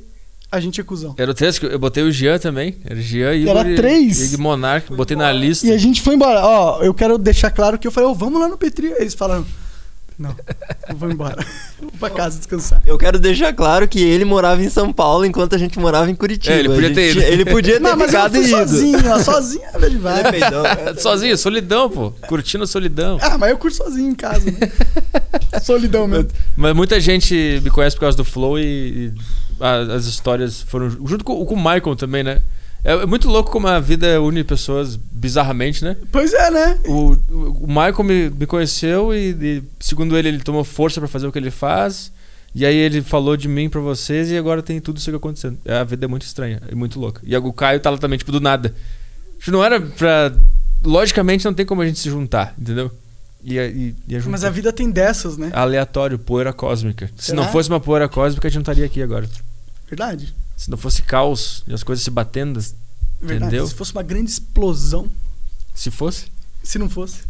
a gente é cuzão. Era o três que eu botei o Jean também. Era Jean, Igor Era e- três? e Monark. Botei na lista. E a gente foi embora. Ó, eu quero deixar claro que eu falei, ô, vamos lá no Petri. Eles falaram, não, eu vou embora. vou pra casa descansar. Eu quero deixar claro que ele morava em São Paulo enquanto a gente morava em Curitiba. É, ele podia ter gente- ido. Ele podia ter Não, mas eu ficado fui e sozinho, ó, sozinho é Ele vibe. peidou. Sozinho, solidão, pô. Curtindo a solidão. Ah, mas eu curto sozinho em casa, né? Solidão mesmo. Mas muita gente me conhece por causa do Flow e, e as histórias foram. Junto com, com o Michael também, né? É, é muito louco como a vida une pessoas bizarramente, né? Pois é, né? O, o Michael me, me conheceu e, e, segundo ele, ele tomou força pra fazer o que ele faz. E aí ele falou de mim pra vocês e agora tem tudo isso aqui acontecendo. A vida é muito estranha, é muito louca. E o Caio tá lá também, tipo, do nada. Acho que não era pra. Logicamente não tem como a gente se juntar, entendeu? E, a- e, e a Mas a vida tem dessas, né? aleatório, poeira cósmica. Se Será? não fosse uma poeira cósmica, a gente não estaria aqui agora. Verdade. Se não fosse caos e as coisas se batendo, Verdade. Entendeu? Se fosse uma grande explosão, se fosse. se não fosse.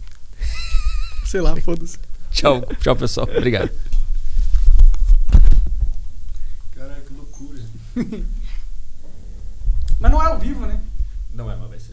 Sei lá, foda-se. Tchau, tchau pessoal. Obrigado. Cara, que loucura. Mas não é ao vivo, né? Não é, mas vai ser.